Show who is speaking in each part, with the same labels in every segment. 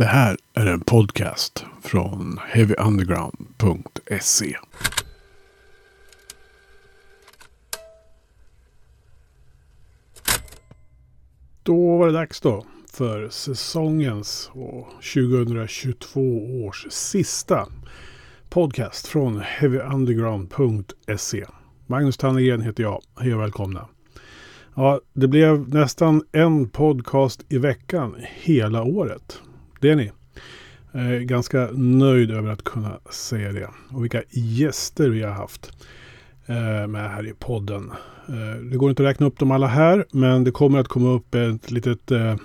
Speaker 1: Det här är en podcast från heavyunderground.se. Då var det dags då för säsongens och 2022 års sista podcast från heavyunderground.se. Magnus Tannegren heter jag. Hej och välkomna. Ja, det blev nästan en podcast i veckan hela året. Det är ni. Jag är ganska nöjd över att kunna säga det. Och vilka gäster vi har haft eh, med här i podden. Eh, det går inte att räkna upp dem alla här, men det kommer att komma upp ett litet, eh,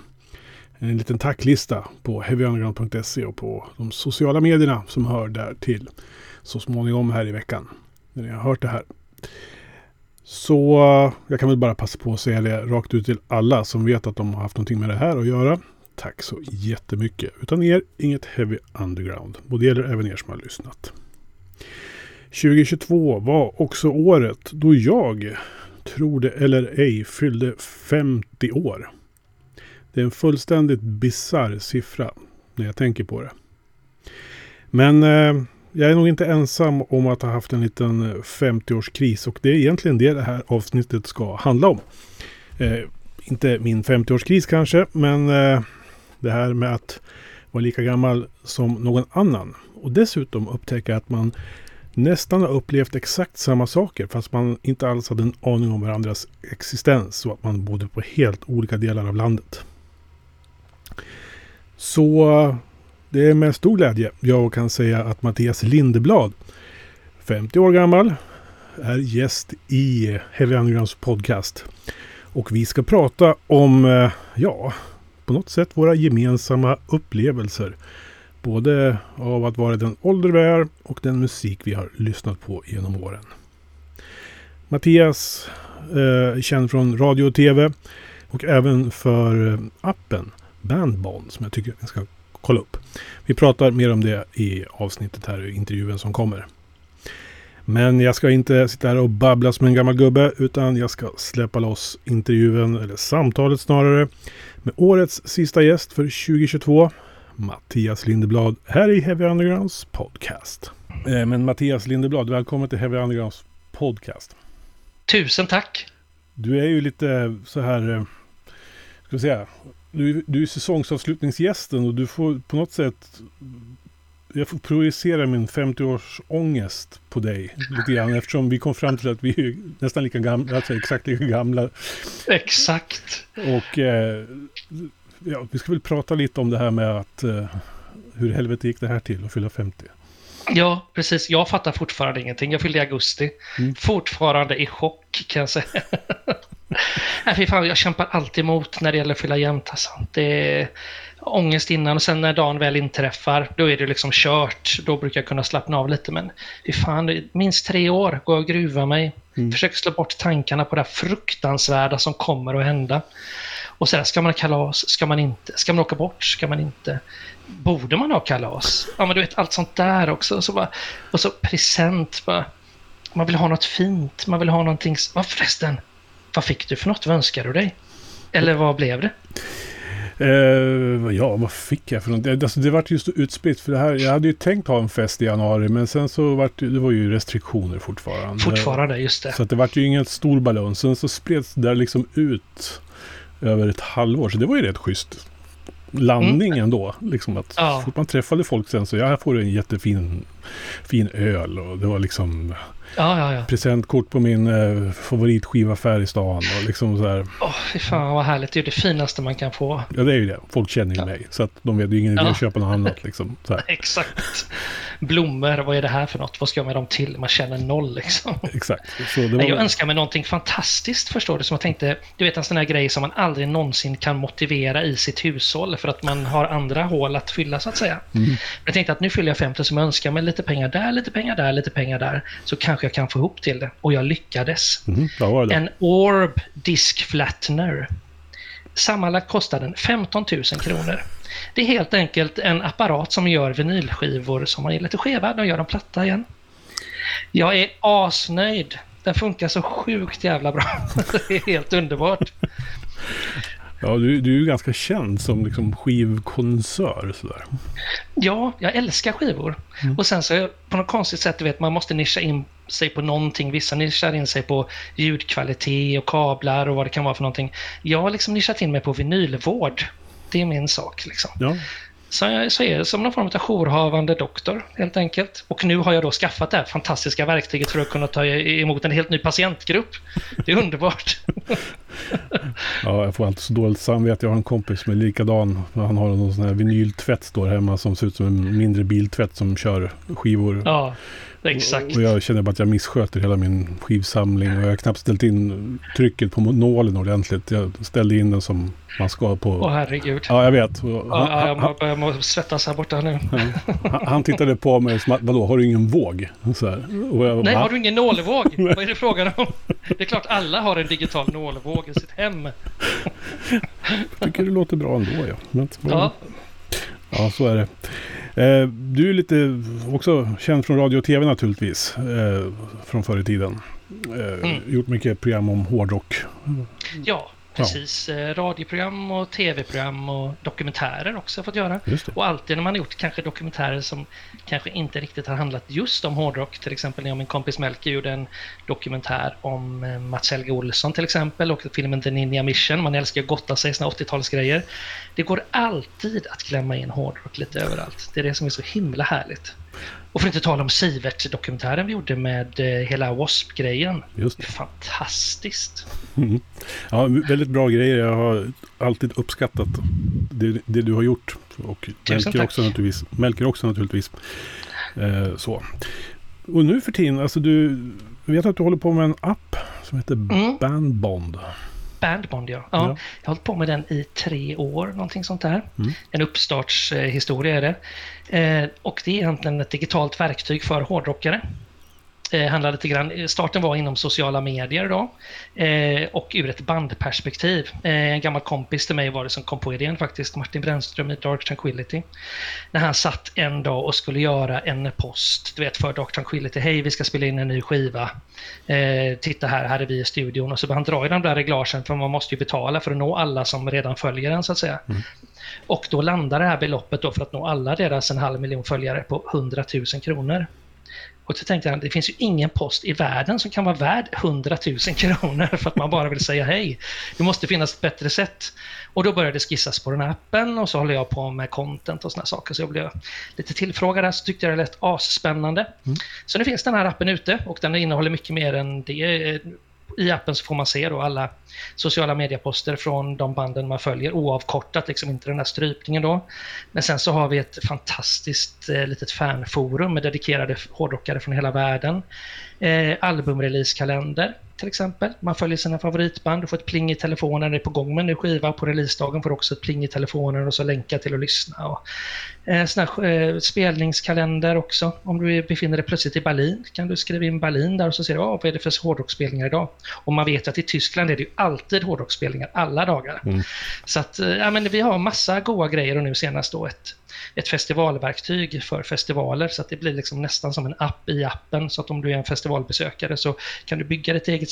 Speaker 1: en liten tacklista på heavyunderground.se och på de sociala medierna som hör där till så småningom här i veckan. När ni har hört det här. Så eh, jag kan väl bara passa på att säga det rakt ut till alla som vet att de har haft någonting med det här att göra. Tack så jättemycket. Utan er, inget Heavy Underground. Och det gäller även er som har lyssnat. 2022 var också året då jag, tror det eller ej, fyllde 50 år. Det är en fullständigt bizarr siffra när jag tänker på det. Men eh, jag är nog inte ensam om att ha haft en liten eh, 50-årskris och det är egentligen det det här avsnittet ska handla om. Eh, inte min 50-årskris kanske, men eh, det här med att vara lika gammal som någon annan. Och dessutom upptäcka att man nästan har upplevt exakt samma saker fast man inte alls hade en aning om varandras existens och att man bodde på helt olika delar av landet. Så det är med stor glädje jag kan säga att Mattias Lindeblad, 50 år gammal, är gäst i Heavy Undergrounds podcast. Och vi ska prata om, eh, ja, på något sätt våra gemensamma upplevelser. Både av att vara den ålder vi är och den musik vi har lyssnat på genom åren. Mattias eh, känd från radio och tv och även för eh, appen Bandbond som jag tycker ni ska kolla upp. Vi pratar mer om det i avsnittet här i intervjun som kommer. Men jag ska inte sitta här och babbla som en gammal gubbe utan jag ska släppa loss intervjun, eller samtalet snarare, med årets sista gäst för 2022. Mattias Lindeblad här i Heavy Undergrounds podcast. Eh, men Mattias Lindeblad, välkommen till Heavy Undergrounds podcast.
Speaker 2: Tusen tack!
Speaker 1: Du är ju lite så här, eh, ska vi säga, du, du är säsongsavslutningsgästen och du får på något sätt jag får projicera min 50-års ångest på dig lite grann eftersom vi kom fram till att vi är nästan lika gamla, alltså exakt lika gamla.
Speaker 2: Exakt.
Speaker 1: Och eh, ja, vi ska väl prata lite om det här med att eh, hur helvete gick det här till att fylla 50?
Speaker 2: Ja, precis. Jag fattar fortfarande ingenting. Jag fyllde i augusti. Mm. Fortfarande i chock kan jag säga. Nej, fy fan, jag kämpar alltid emot när det gäller att fylla jämnt. Alltså. Det ångest innan och sen när dagen väl inträffar, då är det liksom kört. Då brukar jag kunna slappna av lite, men fy fan, minst tre år går jag och gruvar mig. Mm. Försöker slå bort tankarna på det fruktansvärda som kommer att hända. Och sen ska man ha kalas, ska man inte? Ska man åka bort, ska man inte? Borde man ha kalas? Ja, men du vet allt sånt där också. Så bara, och så present. Bara, man vill ha något fint, man vill ha någonting... Vad förresten? Vad fick du för något? Vad önskade du dig? Eller vad blev det?
Speaker 1: Uh, ja, vad fick jag för något? Det, alltså, det var just utspritt för det här. Jag hade ju tänkt ha en fest i januari men sen så var det, var ju restriktioner fortfarande.
Speaker 2: Fortfarande, just det.
Speaker 1: Så att det var ju ingen stor ballong. Sen så spreds det där liksom ut över ett halvår. Så det var ju rätt schysst landning mm. ändå. Liksom att ja. fort man träffade folk sen så jag får en jättefin fin öl och det var liksom
Speaker 2: Ja, ja, ja.
Speaker 1: Presentkort på min eh, favoritskivaffär i stan. Och liksom så här.
Speaker 2: Åh, fy fan vad härligt. Det är det finaste man kan få.
Speaker 1: Ja, det är ju det. Folk känner ju mig. Så att de vet ju ingen idé att köpa något annat. Liksom,
Speaker 2: Exakt. Blommor, vad är det här för något? Vad ska jag med dem till? Man känner noll liksom.
Speaker 1: Exakt.
Speaker 2: Så det var... Jag önskar mig någonting fantastiskt, förstår du. Som jag tänkte, du vet en sån här grej som man aldrig någonsin kan motivera i sitt hushåll. För att man har andra hål att fylla, så att säga. Mm. Jag tänkte att nu fyller jag 50 som jag önskar mig lite pengar där, lite pengar där, lite pengar där. Så kanske jag kan få ihop till det. Och jag lyckades.
Speaker 1: Mm, det?
Speaker 2: En Orb Disk Flattener. Sammanlagt kostar den 15 000 kronor. Det är helt enkelt en apparat som gör vinylskivor som är lite skeva, de gör dem platta igen. Jag är asnöjd. Den funkar så sjukt jävla bra. Det är helt underbart.
Speaker 1: Ja, du, du är ju ganska känd som liksom skivkonnässör. Sådär.
Speaker 2: Ja, jag älskar skivor. Mm. Och sen så på något konstigt sätt, du vet, man måste nischa in sig på någonting. Vissa nischar in sig på ljudkvalitet och kablar och vad det kan vara för någonting. Jag har liksom nischat in mig på vinylvård. Det är min sak liksom. Ja. Så jag, så är det som någon form av jourhavande doktor helt enkelt. Och nu har jag då skaffat det här fantastiska verktyget för att kunna ta emot en helt ny patientgrupp. Det är underbart.
Speaker 1: ja, jag får alltid så dåligt samvete. Jag har en kompis som är likadan. Han har någon sån här vinyltvätt står hemma som ser ut som en mindre biltvätt som kör skivor.
Speaker 2: Ja. Exakt.
Speaker 1: Och jag känner bara att jag missköter hela min skivsamling och jag har knappt ställt in trycket på nålen ordentligt. Jag ställde in den som man ska på...
Speaker 2: Åh herregud.
Speaker 1: Ja, jag vet.
Speaker 2: Han, ja, jag börjar må svettas här borta nu.
Speaker 1: Han, han tittade på mig som att, vadå, har du ingen våg?
Speaker 2: Jag, Nej, har du ingen nålvåg? Vad är det frågan om? Det är klart alla har en digital nålvåg i sitt hem.
Speaker 1: jag tycker det låter bra ändå, ja. Men, ja. Ja, så är det. Eh, du är lite också känd från radio och tv naturligtvis. Eh, från förr i tiden. Eh, mm. Gjort mycket program om hårdrock.
Speaker 2: Ja, Precis, ja. radioprogram och tv-program och dokumentärer också fått göra. Och alltid när man har gjort kanske dokumentärer som kanske inte riktigt har handlat just om hårdrock. Till exempel när jag och min kompis Melker gjorde en dokumentär om eh, Mats Helge Olsson till exempel och filmen The Ninja Mission. Man älskar att gotta sig i såna 80-talsgrejer. Det går alltid att klämma in hårdrock lite överallt. Det är det som är så himla härligt. Och för att inte tala om Sivert-dokumentären vi gjorde med eh, hela W.A.S.P-grejen. Just. Det är fantastiskt.
Speaker 1: Mm. Ja, väldigt bra grejer. Jag har alltid uppskattat det, det du har gjort. Och Melker också, naturligtvis. Melker också naturligtvis. Eh, så. Och nu för tiden, alltså du vet att du håller på med en app som heter mm. Bandbond.
Speaker 2: Bandbond ja. ja. Jag har hållit på med den i tre år, någonting sånt där. Mm. En uppstartshistoria är det. Eh, och det är egentligen ett digitalt verktyg för hårdrockare eh, handlar lite grann, starten var inom sociala medier då eh, och ur ett bandperspektiv. Eh, en gammal kompis till mig var det som kom på idén faktiskt, Martin Brännström i Dark Tranquility. När han satt en dag och skulle göra en post, du vet för Dark Tranquility, hej vi ska spela in en ny skiva. Eh, titta här, här är vi i studion och så han dra i de där reglagen för man måste ju betala för att nå alla som redan följer en så att säga. Mm. Och då landar det här beloppet då för att nå alla deras en halv miljon följare på 100 000 kronor. Och så tänkte han, det finns ju ingen post i världen som kan vara värd 100 000 kronor för att man bara vill säga hej. Det måste finnas ett bättre sätt. Och då började det skissas på den här appen och så håller jag på med content och sådana saker. Så jag blev lite tillfrågad där, så tyckte jag det lät asspännande. Mm. Så nu finns den här appen ute och den innehåller mycket mer än det i appen så får man se då alla sociala medieposter från de banden man följer oavkortat, liksom inte den här strypningen då. Men sen så har vi ett fantastiskt eh, litet fanforum med dedikerade hårdrockare från hela världen. Eh, albumreleasekalender till exempel. Man följer sina favoritband, du får ett pling i telefonen det är på gång med en ny skiva. På releasedagen får du också ett pling i telefonen och så länkar till att lyssna. Och, eh, sån här, eh, spelningskalender också. Om du befinner dig plötsligt i Berlin kan du skriva in Berlin där och så ser du oh, vad är det för hårdrocksspelningar idag. Och man vet att i Tyskland är det ju alltid hårdrocksspelningar alla dagar. Mm. Så att, eh, ja, men vi har massa goa grejer och nu senast då ett ett festivalverktyg för festivaler så att det blir liksom nästan som en app i appen så att om du är en festivalbesökare så kan du bygga ditt eget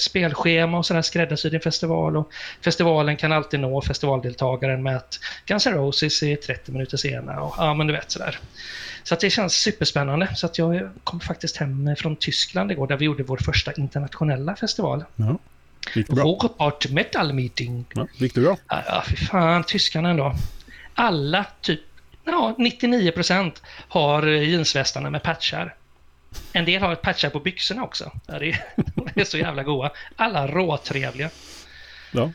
Speaker 2: spelschema och sådär skräddarsy din festival och festivalen kan alltid nå festivaldeltagaren med att Guns N' Roses är 30 minuter sena och ja men du vet sådär. Så att det känns superspännande. Så att jag kom faktiskt hem från Tyskland igår där vi gjorde vår första internationella festival. Ja.
Speaker 1: Gick det bra?
Speaker 2: Rockpart Metal Meeting.
Speaker 1: Ja, gick det bra?
Speaker 2: Ja, fy fan, tyskarna ändå. Alla typ ja, 99 procent har jeansvästarna med patchar. En del har patchar på byxorna också. Det är, det är så jävla goa. Alla råtrevliga.
Speaker 1: Ja. Men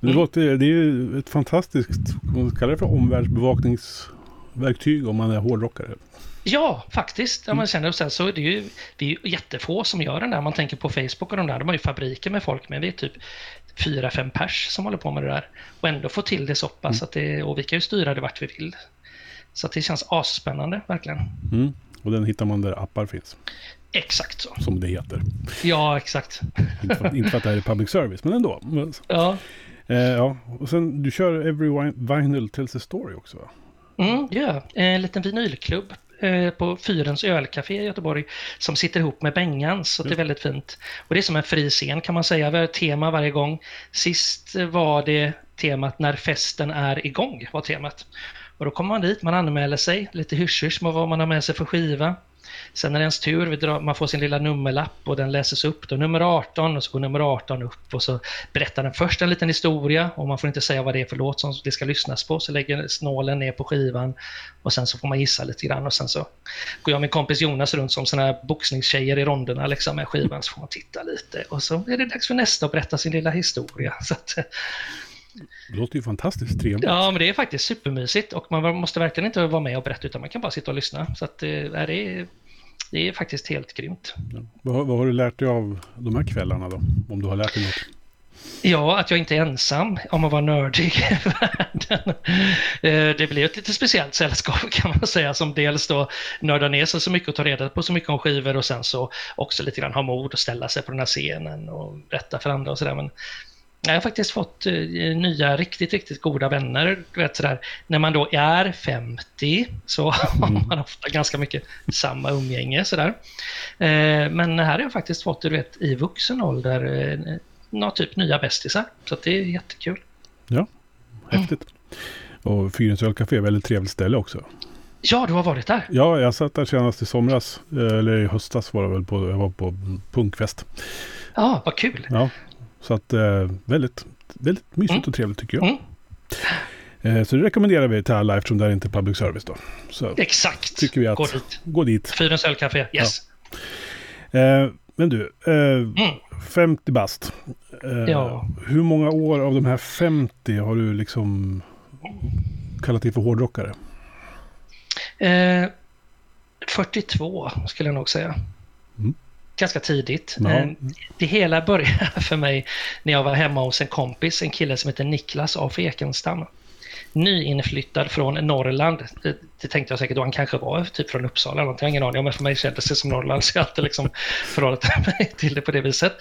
Speaker 1: det, mm. låter, det är ju ett fantastiskt, man kallar det för omvärldsbevakningsverktyg om man är hårdrockare.
Speaker 2: Ja, faktiskt. Om man känner så, här, så är det ju det är ju jättefå som gör den där. Man tänker på Facebook och de där, de har ju fabriker med folk, men vi är typ fyra, fem pers som håller på med det där. Och ändå få till det så pass mm. att det, och vi kan ju styra det vart vi vill. Så det känns asspännande, verkligen.
Speaker 1: Mm. Och den hittar man där appar finns.
Speaker 2: Exakt så.
Speaker 1: Som det heter.
Speaker 2: Ja, exakt.
Speaker 1: inte, för, inte för att det här är public service, men ändå.
Speaker 2: Ja.
Speaker 1: Eh, ja. Och sen, du kör Every Vinyl Tells a Story också va?
Speaker 2: Mm, ja, en liten vinylklubb eh, på Fyrens ölcafé i Göteborg som sitter ihop med Bengans, så det är väldigt fint. Och det är som en fri scen kan man säga, vi har ett tema varje gång. Sist var det temat När festen är igång var temat. Och då kommer man dit, man anmäler sig, lite hysch med vad man har med sig för skiva. Sen är det ens tur, man får sin lilla nummerlapp och den läses upp. Då nummer 18 och så går nummer 18 upp och så berättar den först en liten historia och man får inte säga vad det är för låt som det ska lyssnas på. Så lägger snålen ner på skivan och sen så får man gissa lite grann och sen så går jag med kompis Jonas runt som såna här boxningstjejer i ronderna liksom med skivan så får man titta lite och så är det dags för nästa att berätta sin lilla historia. Så att,
Speaker 1: det låter ju fantastiskt trevligt.
Speaker 2: Ja, men det är faktiskt supermysigt och man måste verkligen inte vara med och berätta utan man kan bara sitta och lyssna. Så att, eh, är det, är, det är faktiskt helt grymt. Ja.
Speaker 1: Vad, vad, har du lärt dig av de här kvällarna då? Om du har lärt dig något?
Speaker 2: Ja, att jag inte är ensam om att vara nördig i världen. Eh, det blir ett lite speciellt sällskap kan man säga, som dels då nördar ner sig så mycket och tar reda på så mycket om skivor och sen så också lite grann har mod att ställa sig på den här scenen och berätta för andra och sådär. Men jag har faktiskt fått uh, nya riktigt, riktigt goda vänner. Du vet, sådär. När man då är 50 så har mm. man ofta ganska mycket samma umgänge. Sådär. Uh, men här har jag faktiskt fått, du vet, i vuxen ålder, uh, några typ nya bästisar. Så det är jättekul.
Speaker 1: Ja, häftigt. Mm. Och Fyrens ölcafé är väldigt trevligt ställe också.
Speaker 2: Ja, du har varit där?
Speaker 1: Ja, jag satt där senast i somras. Eller i höstas var det väl. På, jag var på punkfest.
Speaker 2: Ja, vad kul.
Speaker 1: Ja, så att eh, väldigt, väldigt mysigt mm. och trevligt tycker jag. Mm. Eh, så det rekommenderar vi till alla eftersom det är inte är public service då. Så
Speaker 2: Exakt.
Speaker 1: Tycker vi att, gå dit. Gå dit.
Speaker 2: Fyrens ölcafé, yes.
Speaker 1: Ja. Eh, men du, eh, mm. 50 bast. Ja. Hur många år av de här 50 har du liksom kallat dig för hårdrockare?
Speaker 2: 42 eh, skulle jag nog säga. Mm ganska tidigt. Eh, det hela började för mig när jag var hemma hos en kompis, en kille som heter Niklas af Ekenstam. Nyinflyttad från Norrland. Det, det tänkte jag säkert då han kanske var typ från Uppsala eller någonting, jag har ingen aning men för mig kändes det som Norrland så jag alltid liksom förhållit mig till det på det viset.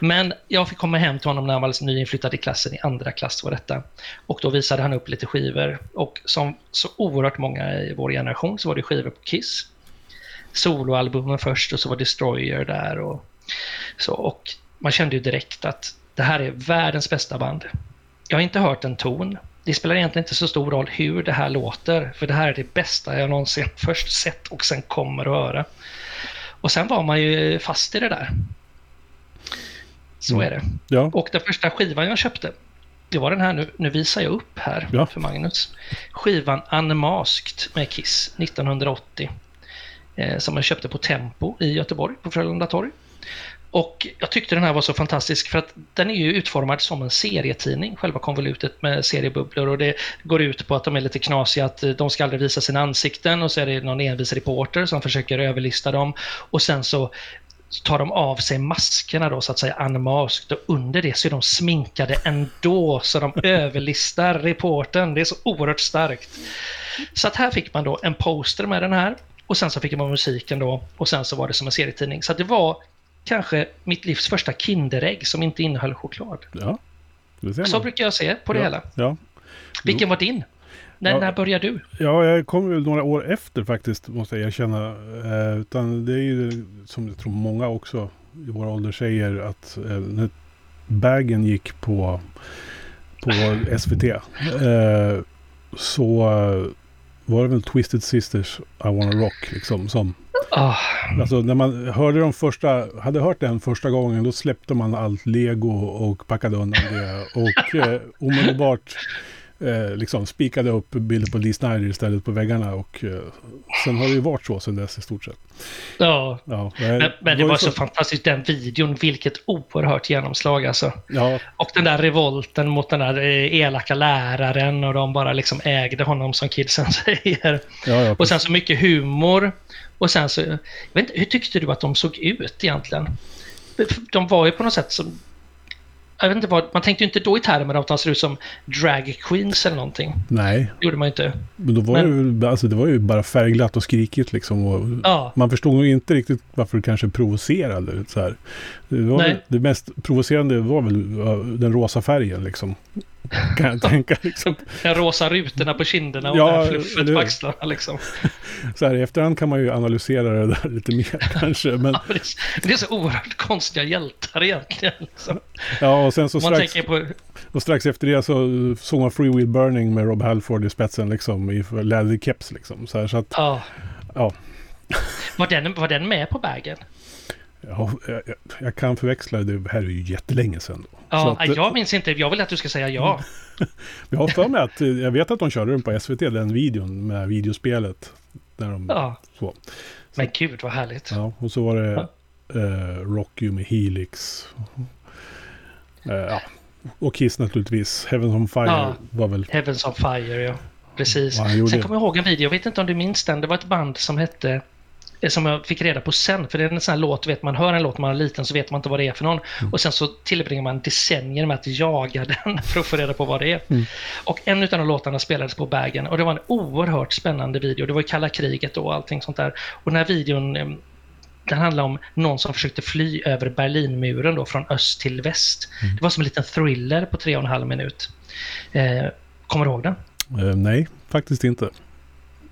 Speaker 2: Men jag fick komma hem till honom när han var nyinflyttad i klassen, i andra klass var detta. Och då visade han upp lite skivor och som så oerhört många i vår generation så var det skivor på Kiss soloalbumen först och så var Destroyer där och så. Och man kände ju direkt att det här är världens bästa band. Jag har inte hört en ton. Det spelar egentligen inte så stor roll hur det här låter, för det här är det bästa jag någonsin först sett och sen kommer att höra. Och sen var man ju fast i det där. Så mm. är det.
Speaker 1: Ja.
Speaker 2: Och den första skivan jag köpte, det var den här, nu, nu visar jag upp här ja. för Magnus. Skivan Unmasked med Kiss 1980 eh, som jag köpte på Tempo i Göteborg på Frölunda torg. Och jag tyckte den här var så fantastisk för att den är ju utformad som en serietidning, själva konvolutet med seriebubblor och det går ut på att de är lite knasiga, att de ska aldrig visa sina ansikten och så är det någon envis reporter som försöker överlista dem och sen så tar de av sig maskerna då så att säga unmasked och under det så är de sminkade ändå så de överlistar reporten. Det är så oerhört starkt. Så att här fick man då en poster med den här och sen så fick man musiken då och sen så var det som en serietidning. Så det var kanske mitt livs första Kinderägg som inte innehöll choklad.
Speaker 1: Ja,
Speaker 2: så brukar jag se på det
Speaker 1: ja,
Speaker 2: hela.
Speaker 1: Ja.
Speaker 2: Vilken var din? När, ja, när började du?
Speaker 1: Ja, jag kom väl några år efter faktiskt, måste jag erkänna. Eh, utan det är ju som jag tror många också i vår ålder säger att eh, när bagen gick på, på SVT eh, så var det väl Twisted Sisters I wanna rock liksom som... Oh. Alltså när man hörde de första, hade hört den första gången då släppte man allt lego och packade undan det och eh, omedelbart eh, liksom spikade upp bilder på Lee Snyder istället på väggarna och eh, sen har det ju varit så sen dess i stort sett.
Speaker 2: Ja, ja men, men det var så, så fantastiskt den videon, vilket oerhört genomslag alltså.
Speaker 1: Ja.
Speaker 2: Och den där revolten mot den där eh, elaka läraren och de bara liksom ägde honom som kidsen säger.
Speaker 1: Ja, ja,
Speaker 2: och sen så mycket humor. Och sen så, jag vet inte, hur tyckte du att de såg ut egentligen? De var ju på något sätt som jag vet inte vad, man tänkte ju inte då i termer av att de ser ut som drag queens eller någonting.
Speaker 1: Nej.
Speaker 2: Det gjorde man ju inte.
Speaker 1: Men då var Men, det, ju, alltså det var ju bara färgglatt och skrikigt liksom. Och
Speaker 2: ja.
Speaker 1: Man förstod nog inte riktigt varför det kanske provocerade. Så här. Det, var väl, det mest provocerande var väl den rosa färgen liksom. Kan jag tänka liksom.
Speaker 2: De rosa rutorna på kinderna och
Speaker 1: Ja,
Speaker 2: det här fluffet på axlarna liksom.
Speaker 1: Så här i efterhand kan man ju analysera det där lite mer kanske. Men
Speaker 2: Ja, det, är, det är så oerhört konstiga hjältar egentligen. Liksom.
Speaker 1: ja, och sen så
Speaker 2: man
Speaker 1: strax,
Speaker 2: på...
Speaker 1: och strax efter det så såg man Free Will Burning med Rob Halford i spetsen liksom. I läderkeps liksom. Så, här, så att,
Speaker 2: Ja.
Speaker 1: ja.
Speaker 2: Var den, var den med på bagen?
Speaker 1: Ja, jag, jag- kan förväxla det. här är ju jättelänge sedan. Då.
Speaker 2: Ja,
Speaker 1: Så att,
Speaker 2: jag minns inte. Jag vill att du ska säga ja.
Speaker 1: Jag har för mig att, eh, jag vet att de körde den på SVT, den videon med videospelet. Där de,
Speaker 2: Ja.
Speaker 1: så.
Speaker 2: Men gud vad härligt.
Speaker 1: Ja, och så var det eh, Rock You med Helix. Eh, ja. Och Kiss naturligtvis. Heaven on Fire
Speaker 2: Ja.
Speaker 1: var väl...
Speaker 2: Heavens on Fire, ja. Precis. Sen kommer jag ihåg en video, jag vet inte om du minns den. Det var ett band som hette eh, som jag fick reda på sen, för det är en sån här låt, vet man hör en låt när man är liten så vet man inte vad det är för någon.
Speaker 1: Mm.
Speaker 2: Och sen så tillbringar man decennier med att jaga den för att få reda på vad det är.
Speaker 1: Mm.
Speaker 2: Och en av de låtarna spelades på Bagen och det var en oerhört spännande video. Det var ju kalla kriget då och allting sånt där. Och den här videon, eh, den handlar om någon som försökte fly över Berlinmuren då från öst till väst.
Speaker 1: Mm.
Speaker 2: Det var som en liten thriller på tre och en halv minut. Eh, kommer du ihåg den?
Speaker 1: Eh, nej, faktiskt inte.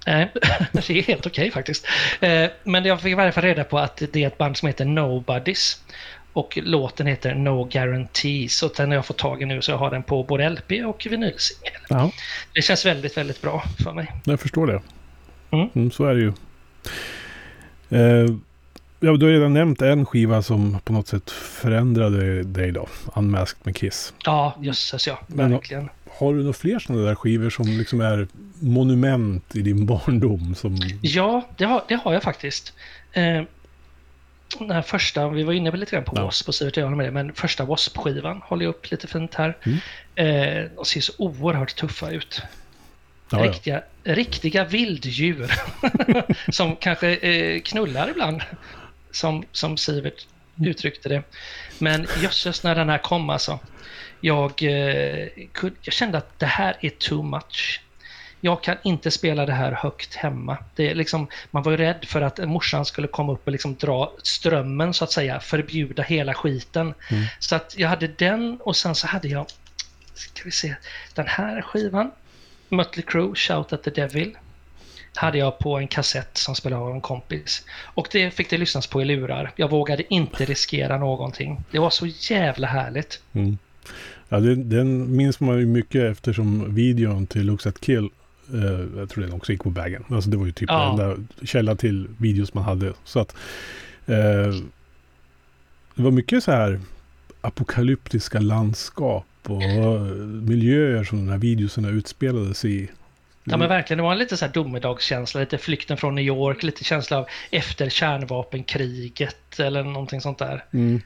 Speaker 2: Nej, det är helt okej faktiskt. Eh, Men jag fick i varje fall reda på att det är ett band som heter Nobodies. Och låten heter No Guarantees. Och den har jag fått tag i nu så jag har den på både LP och vinylsingel.
Speaker 1: Ja,
Speaker 2: Det känns väldigt, väldigt bra för mig.
Speaker 1: jag förstår det.
Speaker 2: Mm.
Speaker 1: Mm, så är det ju. Eh, ja, du har redan nämnt en skiva som på något sätt förändrade dig då. Unmasked med Kiss.
Speaker 2: Ja, jösses ja.
Speaker 1: Men-
Speaker 2: Verkligen.
Speaker 1: Har du några fler sådana där skivor som liksom är monument i din barndom? Som...
Speaker 2: Ja, det har, det har jag faktiskt. Eh, den här första, vi var inne lite grann på
Speaker 1: Ja.
Speaker 2: W.A.S.P. och Sivert jag med det, men första W.A.S.P-skivan håller jag upp lite fint här.
Speaker 1: Mm.
Speaker 2: Eh, de ser så oerhört tuffa ut.
Speaker 1: Ja, ja.
Speaker 2: riktiga, riktiga vilddjur som kanske eh, knullar ibland, som, som Sivert uttryckte det. Men jösses när den här kom alltså. Jag, eh, jag kände att det här är too much. Jag kan inte spela det här högt hemma. Det är liksom, man var ju rädd för att morsan skulle komma upp och liksom dra strömmen så att säga, förbjuda hela skiten.
Speaker 1: Mm.
Speaker 2: Så att jag hade den och sen så hade jag, ska vi se, den här skivan. Mötley Crüe, Shout at the Devil. Hade jag på en kassett som spelade av en kompis. Och det fick det lyssnas på i lurar. Jag vågade inte riskera någonting. Det var så jävla härligt.
Speaker 1: Mm. Ja, det, den minns man ju mycket eftersom videon till Looks at Kill, eh, jag tror den också gick på vägen. Alltså det var ju typ
Speaker 2: Ja.
Speaker 1: den där källa till videos man hade. Så att eh, det var mycket så här apokalyptiska landskap och miljöer som de här videoserna utspelades i.
Speaker 2: Ja men verkligen, det var en lite så här domedagskänsla, lite flykten från New York, lite känsla av efter kärnvapenkriget eller någonting sånt där.
Speaker 1: Mm.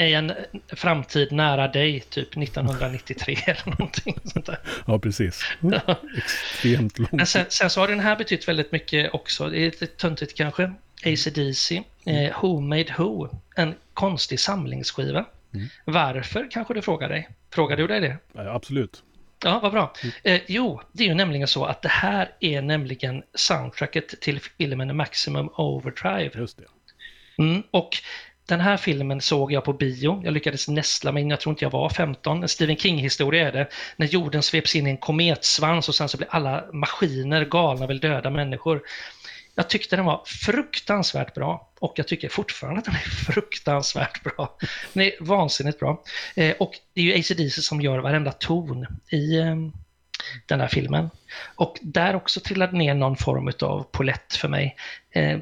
Speaker 2: I en framtid nära dig, typ 1993 eller någonting sånt där.
Speaker 1: Ja, precis. Mm. Extremt
Speaker 2: Men
Speaker 1: långt.
Speaker 2: sen, sen så har den här betytt väldigt mycket också. Det är lite töntigt kanske. AC/DC, eh, Who Made Who, en konstig samlingsskiva.
Speaker 1: Mm.
Speaker 2: Varför kanske du frågar dig? Frågar du dig det?
Speaker 1: Ja, absolut.
Speaker 2: Ja, vad bra. Eh, jo, det är ju nämligen så att det här är nämligen soundtracket till filmen Maximum Overdrive.
Speaker 1: Just det.
Speaker 2: Mm, och den här filmen såg jag på bio. Jag lyckades nästla mig in, jag tror inte jag var 15. En Stephen King-historia är det. När jorden sveps in i en kometsvans och sen så blir alla maskiner galna och vill döda människor. Jag tyckte den var fruktansvärt bra och jag tycker fortfarande att den är fruktansvärt bra. Den är vansinnigt bra. Eh, och det är ju AC/DC som gör varenda ton i eh, den här filmen. Och där också trillade ner någon form av polett för mig. Eh,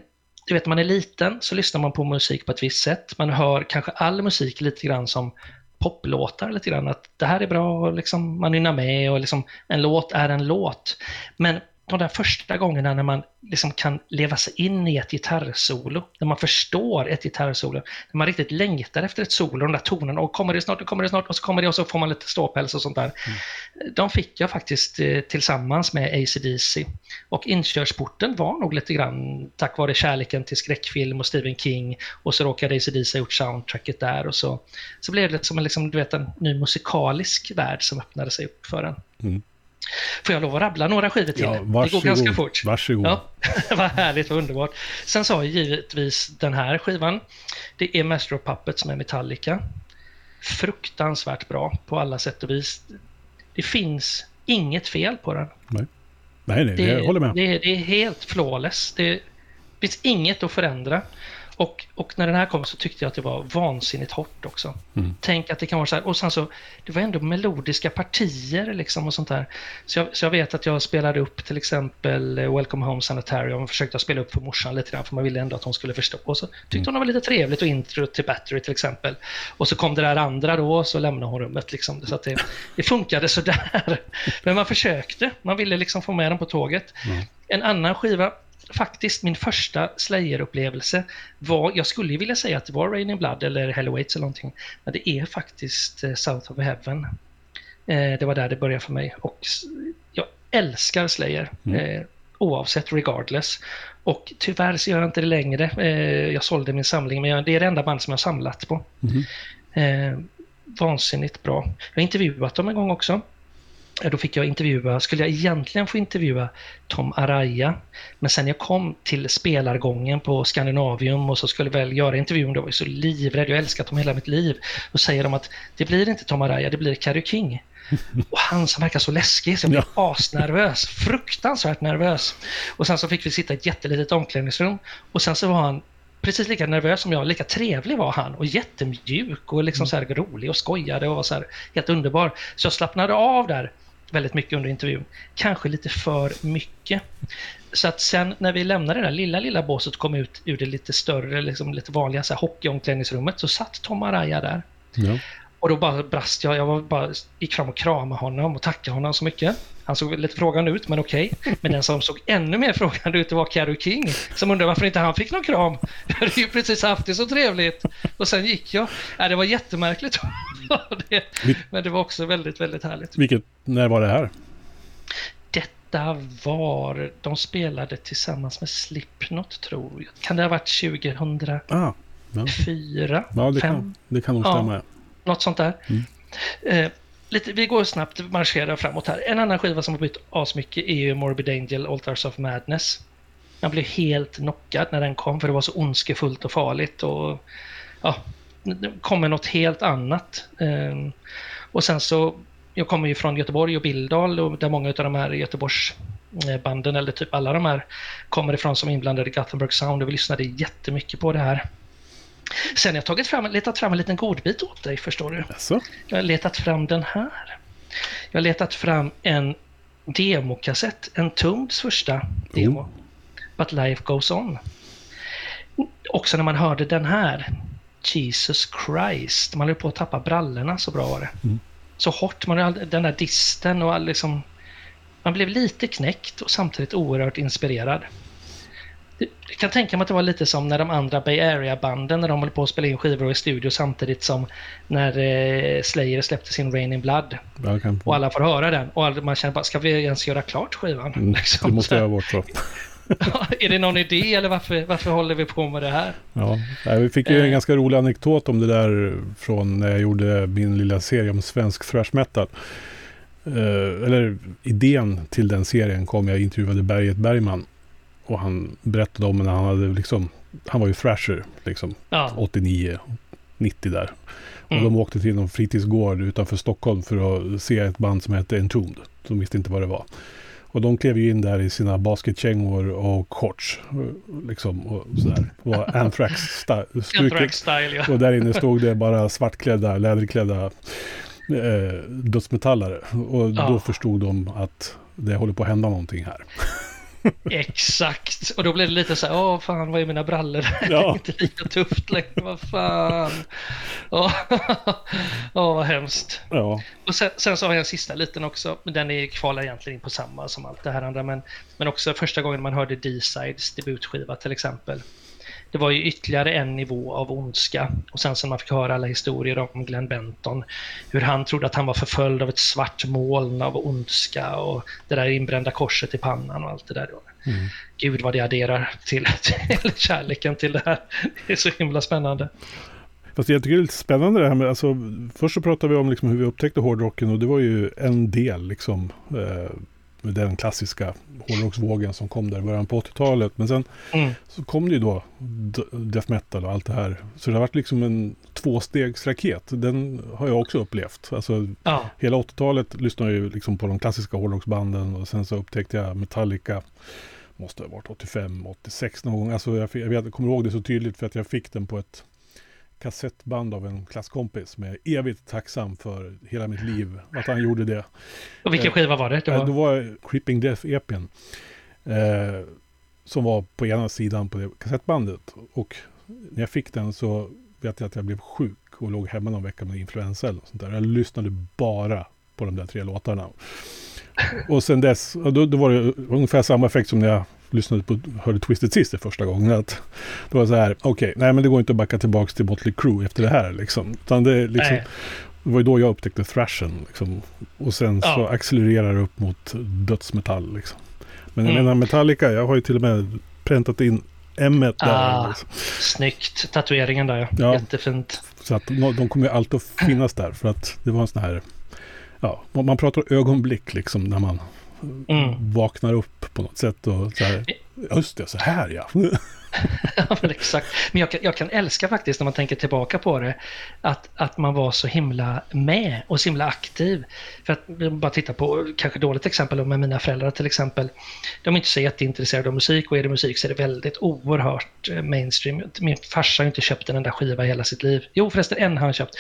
Speaker 2: du vet, när man är liten så lyssnar man på musik på ett visst sätt. Man hör kanske all musik lite grann som poplåtar lite grann. Att det här är bra och liksom man nynnar med och liksom en låt är en låt. Men de där första gångerna när man liksom kan leva sig in i ett gitarrsolo, när man förstår ett gitarrsolo, när man riktigt längtar efter ett solo, de där tonerna, och kommer det snart, och kommer det snart, och så kommer det och så får man lite ståpäls och sånt där. De fick jag faktiskt eh, tillsammans med AC/DC. Och inkörsporten var nog lite grann tack vare kärleken till skräckfilm och Stephen King. Och så råkade AC/DC gjort soundtracket där och så, så blev det som en, liksom, du vet, en ny musikalisk värld som öppnade sig upp för en.
Speaker 1: Mm.
Speaker 2: Får jag lov att rabbla några skivor till?
Speaker 1: Ja,
Speaker 2: det
Speaker 1: varsågod.
Speaker 2: går ganska fort.
Speaker 1: Varsågod.
Speaker 2: Ja, vad härligt, vad underbart. Sen har jag givetvis den här skivan. Det är Master of Puppets med Metallica. Fruktansvärt bra på alla sätt och vis. Det finns inget fel på den.
Speaker 1: Nej, nej, nej
Speaker 2: Det,
Speaker 1: jag håller med.
Speaker 2: Det, det är helt flawless. Det finns inget att förändra. Och, och när den här kom så tyckte jag att det var vansinnigt hårt också.
Speaker 1: Mm.
Speaker 2: Tänk att det kan vara så här. Och sen så, det var ändå melodiska partier liksom och sånt där. Så jag, så jag vet att jag spelade upp till exempel eh, Welcome Home Sanitarium och försökte spela upp för morsan lite grann för man ville ändå att hon skulle förstå. Och så tyckte
Speaker 1: Mm.
Speaker 2: hon det var lite trevligt och intro till Battery till exempel. Och så kom det där andra då och så lämnade hon rummet liksom. Så att det, det funkade sådär. Men man försökte. Man ville liksom få med den på tåget.
Speaker 1: Mm.
Speaker 2: En annan skiva faktiskt min första Slayer-upplevelse var, jag skulle vilja säga att det var Raining Blood eller Hell Awaits eller någonting, men det är faktiskt eh, South of Heaven. Eh, det var där det började för mig och jag älskar Slayer,
Speaker 1: Mm.
Speaker 2: eh, oavsett regardless. Och tyvärr så gör jag inte det längre. Eh, jag sålde min samling, men jag, det är det enda band som jag har samlat på. Eh, vansinnigt bra. Jag har intervjuat dem en gång också. Då fick jag intervjua, skulle jag egentligen få intervjua Tom Araya, men sen jag kom till spelargången på Skandinavium och så skulle väl göra intervjun, då var jag så livrädd, jag har älskat dem hela mitt liv. Då säger de att det blir inte Tom Araya, det blir Carrie King. Och han som verkar så läskig, så jag blev asnervös. Fruktansvärt nervös. Och sen så fick vi sitta i ett jättelitet omklädningsrum. Och sen så var han precis lika nervös som jag, lika trevlig var han och jättemjuk och liksom så här rolig och skojade och var så här helt underbar. Så jag slappnade av där väldigt mycket under intervjun. Kanske lite för mycket. Så att sen när vi lämnade det där lilla, lilla båset och kom ut ur det lite större, liksom lite vanliga så här hockeyomklädningsrummet så satt Tom Araya där.
Speaker 1: Ja.
Speaker 2: Och då bara brast jag. Jag var bara, gick fram och kramade honom och tackade honom så mycket. Han såg lite frågande ut, men okej. Men den som såg ännu mer frågande ut var Carrie King. Som undrade varför inte han fick någon kram. Jag hade ju precis haft det så trevligt. Och sen gick jag. Ja, det var jättemärkligt. Men det var också väldigt, väldigt härligt.
Speaker 1: Vilket, när var det här?
Speaker 2: Detta var... De spelade tillsammans med Slipknot, tror jag. Kan det ha varit 2004?
Speaker 1: Ah, ja. ja det,
Speaker 2: fem?
Speaker 1: kan, det kan nog
Speaker 2: Ja.
Speaker 1: stämma.
Speaker 2: Något sånt där. Eh, lite, vi går snabbt, marscherar framåt här. En annan skiva som har bytt asmycket är ju Morbid Angel, Altars of Madness. Jag blev helt knockad när den kom för det var så ondskefullt och farligt. Och, ja, det kommer något helt annat. Ehm, och sen så, jag kommer ju från Göteborg och Bildal och där många av de här Göteborgsbanden, eller typ alla de här, kommer ifrån som inblandade i Gothenburg Sound och vi lyssnade jättemycket på det här. Sen har jag tagit fram, letat fram en liten godbit åt dig, förstår du.
Speaker 1: Alltså?
Speaker 2: Jag har letat fram den här. Jag har letat fram en demokassett, en Tombs första demo.
Speaker 1: Oh.
Speaker 2: But Life Goes On. Också när man hörde den här. Jesus Christ. Man höll på att tappa brallorna, så bra var det.
Speaker 1: Mm.
Speaker 2: Så hårt. Man hade den där disten och all liksom... Man blev lite knäckt och samtidigt oerhört inspirerad. Jag kan tänka mig att det var lite som när de andra Bay Area-banden, när de höll på att spela in skivor i studio samtidigt som när eh, Slayer släppte sin Rain in Blood. Och alla får höra den. Och alla- man känner bara, ska vi ens göra klart skivan?
Speaker 1: mm,
Speaker 2: Liksom
Speaker 1: det måste ha varit så.
Speaker 2: är det någon idé eller varför, varför håller vi på med det här?
Speaker 1: Ja, vi fick ju en
Speaker 2: Eh.
Speaker 1: ganska rolig anekdot om det där från när jag gjorde min lilla serie om svensk thrash metal. Eh, eller idén till den serien kom jag intervjuade Berget Bergman. Och han berättade om när han hade liksom, han var ju thrasher liksom,
Speaker 2: Ja,
Speaker 1: 89, 90 där. Och
Speaker 2: Mm.
Speaker 1: de åkte till någon fritidsgård utanför Stockholm för att se ett band som hette Entombed. De visste inte vad det var. Och de klev ju in där i sina basketkängor och shorts. och Liksom, och sådär. Och Anthrax-stuket.
Speaker 2: Anthrax-style ja.
Speaker 1: Och där inne stod det bara svartklädda, läderklädda eh, dödsmetallare. Och då
Speaker 2: Ja.
Speaker 1: förstod de att det håller på att hända någonting här.
Speaker 2: Exakt. Och då blev det lite så här, åh fan, vad är mina brallor? Det
Speaker 1: Ja.
Speaker 2: är inte lika tufft längre, vad fan. Åh, vad hemskt.
Speaker 1: Ja,
Speaker 2: Och sen, sen så har jag en sista liten också, men den är kvalar egentligen in på samma som allt det här andra, men, men också första gången man hörde D-Sides debutskiva till exempel. Det var ju ytterligare en nivå av ondska. Och sen så man fick höra alla historier om Glenn Benton, hur han trodde att han var förföljd av ett svart moln av ondska och det där inbrända korset i pannan och allt det där.
Speaker 1: Mm.
Speaker 2: Gud vad det adderar till, till kärleken till det här. Det är så himla spännande.
Speaker 1: Fast jag tycker det är lite spännande det här med, alltså, först så pratade vi om liksom hur vi upptäckte hårdrocken och det var ju en del liksom. Eh, med den klassiska hårdrocksvågen som kom där i början på 80-talet. Men sen mm. så kom det ju då death metal och allt det här. Så det har varit liksom en tvåstegsraket. Den har jag också upplevt. Alltså, ja. Hela 80-talet lyssnade jag ju liksom på de klassiska hårdrocksbanden och sen så upptäckte jag Metallica måste ha varit 85, 86 någon gång. Alltså jag, jag, vet, jag kommer ihåg det så tydligt för att jag fick den på ett kassettband av en klasskompis som jag är evigt tacksam för hela mitt liv att han gjorde det.
Speaker 2: Och vilken skiva var det?
Speaker 1: Det var, det var Creeping Death-EPn. Eh, som var på ena sidan på det kassettbandet. Och när jag fick den så vet jag att jag blev sjuk och låg hemma någon vecka med influensa eller sånt där. Jag lyssnade bara på de där tre låtarna. Och sen dess, då, då var det ungefär samma effekt som när jag lyssnade på, hörde Twisted Sister första gången. Att det var så här, okej, okay, nej men det går inte att backa tillbaka till Motley Crue efter det här liksom. Utan det, liksom, det var ju då jag upptäckte thrashen. Liksom. Och sen ja. så accelererar det upp mot dödsmetall. Liksom. Men jag mm. menar Metallica, jag har ju till och med präntat in M där. Ah, liksom.
Speaker 2: Snyggt, tatueringen där ja. ja. Jättefint.
Speaker 1: Så att de kommer ju alltid att finnas där för att det var en sån här, ja, man pratar ögonblick liksom när man mm. vaknar upp på något sätt och så här, just det, så här ja.
Speaker 2: ja, men exakt. Men jag kan, jag kan älska faktiskt när man tänker tillbaka på det, att, att man var så himla med och så himla aktiv. För att bara titta på, kanske dåligt exempel med mina föräldrar till exempel. De är inte så jätteintresserade av musik och är det musik så är det väldigt oerhört eh, mainstream. Min farsa har inte köpt en enda skiva i hela sitt liv. Jo förresten, en har han köpt.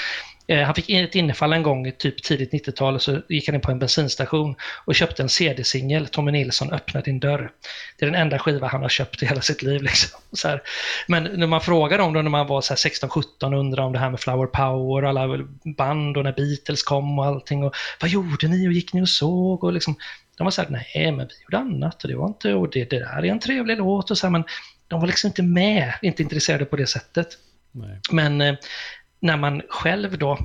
Speaker 2: Eh, han fick ett innefall en gång, typ tidigt 90-tal, så gick han in på en bensinstation och köpte en CD-singel, Tommy Nilsson, Öppna din dörr. Det är den enda skiva han har köpt i hela sitt liv. Liksom. Så här. Men när man frågar om det när man var 16-17 och undrade om det här med Flower Power och alla band och när Beatles kom och allting. Och, vad gjorde ni och gick ni och såg? Och liksom, de var så här, nej men vi gjorde annat och det var inte, och det, det där är en trevlig låt och så här, men de var liksom inte med, inte intresserade på det sättet. Nej. Men eh, när man själv då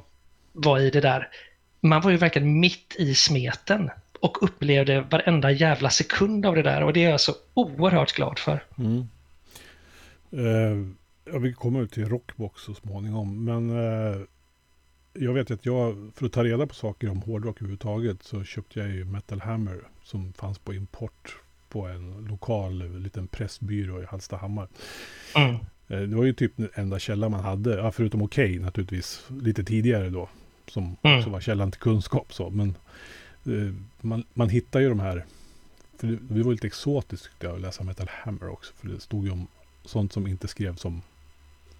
Speaker 2: var i det där, man var ju verkligen mitt i smeten och upplevde varenda jävla sekund av det där och det är jag så oerhört glad för. Mm.
Speaker 1: Uh, jag vill komma ut till Rockbox så småningom, men uh, jag vet att jag, för att ta reda på saker om hårdrock överhuvudtaget, så köpte jag ju Metal Hammer som fanns på import på en lokal liten pressbyrå i Hallstahammar. Mm. Eh, det var ju typ den enda källan man hade, ja, förutom Okej okay, naturligtvis, lite tidigare då, som mm. också var källan till kunskap. Så. Men eh, man, man hittar ju de här, för det, det var lite exotiskt tyckte jag att läsa Metal Hammer också, för det stod ju om sånt som inte skrevs om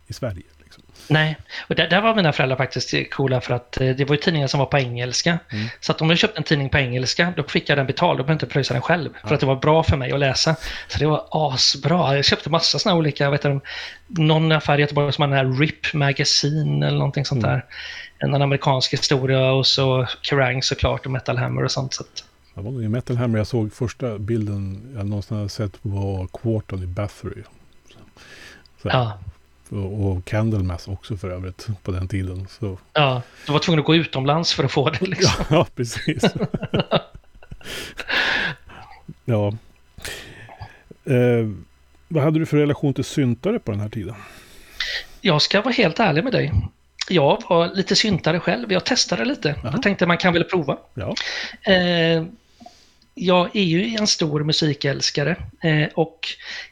Speaker 1: i Sverige. Liksom.
Speaker 2: Nej, och där, där, var mina föräldrar faktiskt coola för att eh, det var ju tidningar som var på engelska. Mm. Så att om jag köpte en tidning på engelska, då fick jag den betald. Då behövde jag inte pröjsa den själv. Ja. För att det var bra för mig att läsa. Så det var asbra. Jag köpte massa sådana olika, vet du, någon affär i Göteborg som hade den här RIP Magazine eller någonting sånt mm. där. En amerikansk historia och så Kerrang såklart och Metal Hammer och sånt. Så att...
Speaker 1: Det var nog i Metal Hammer jag såg första bilden jag någonsin hade sett var Quarton i Bathory. Så, så. Ja. Och, och Candlemass också för övrigt på den tiden. Så.
Speaker 2: Ja, du var tvungen att gå utomlands för att få det liksom.
Speaker 1: Ja, precis. ja. Eh, vad hade du för relation till syntare på den här tiden?
Speaker 2: Jag ska vara helt ärlig med dig. Jag var lite syntare själv. Jag testade lite. Aha. Jag tänkte man kan väl prova. Ja. Eh, jag är ju en stor musikälskare eh, och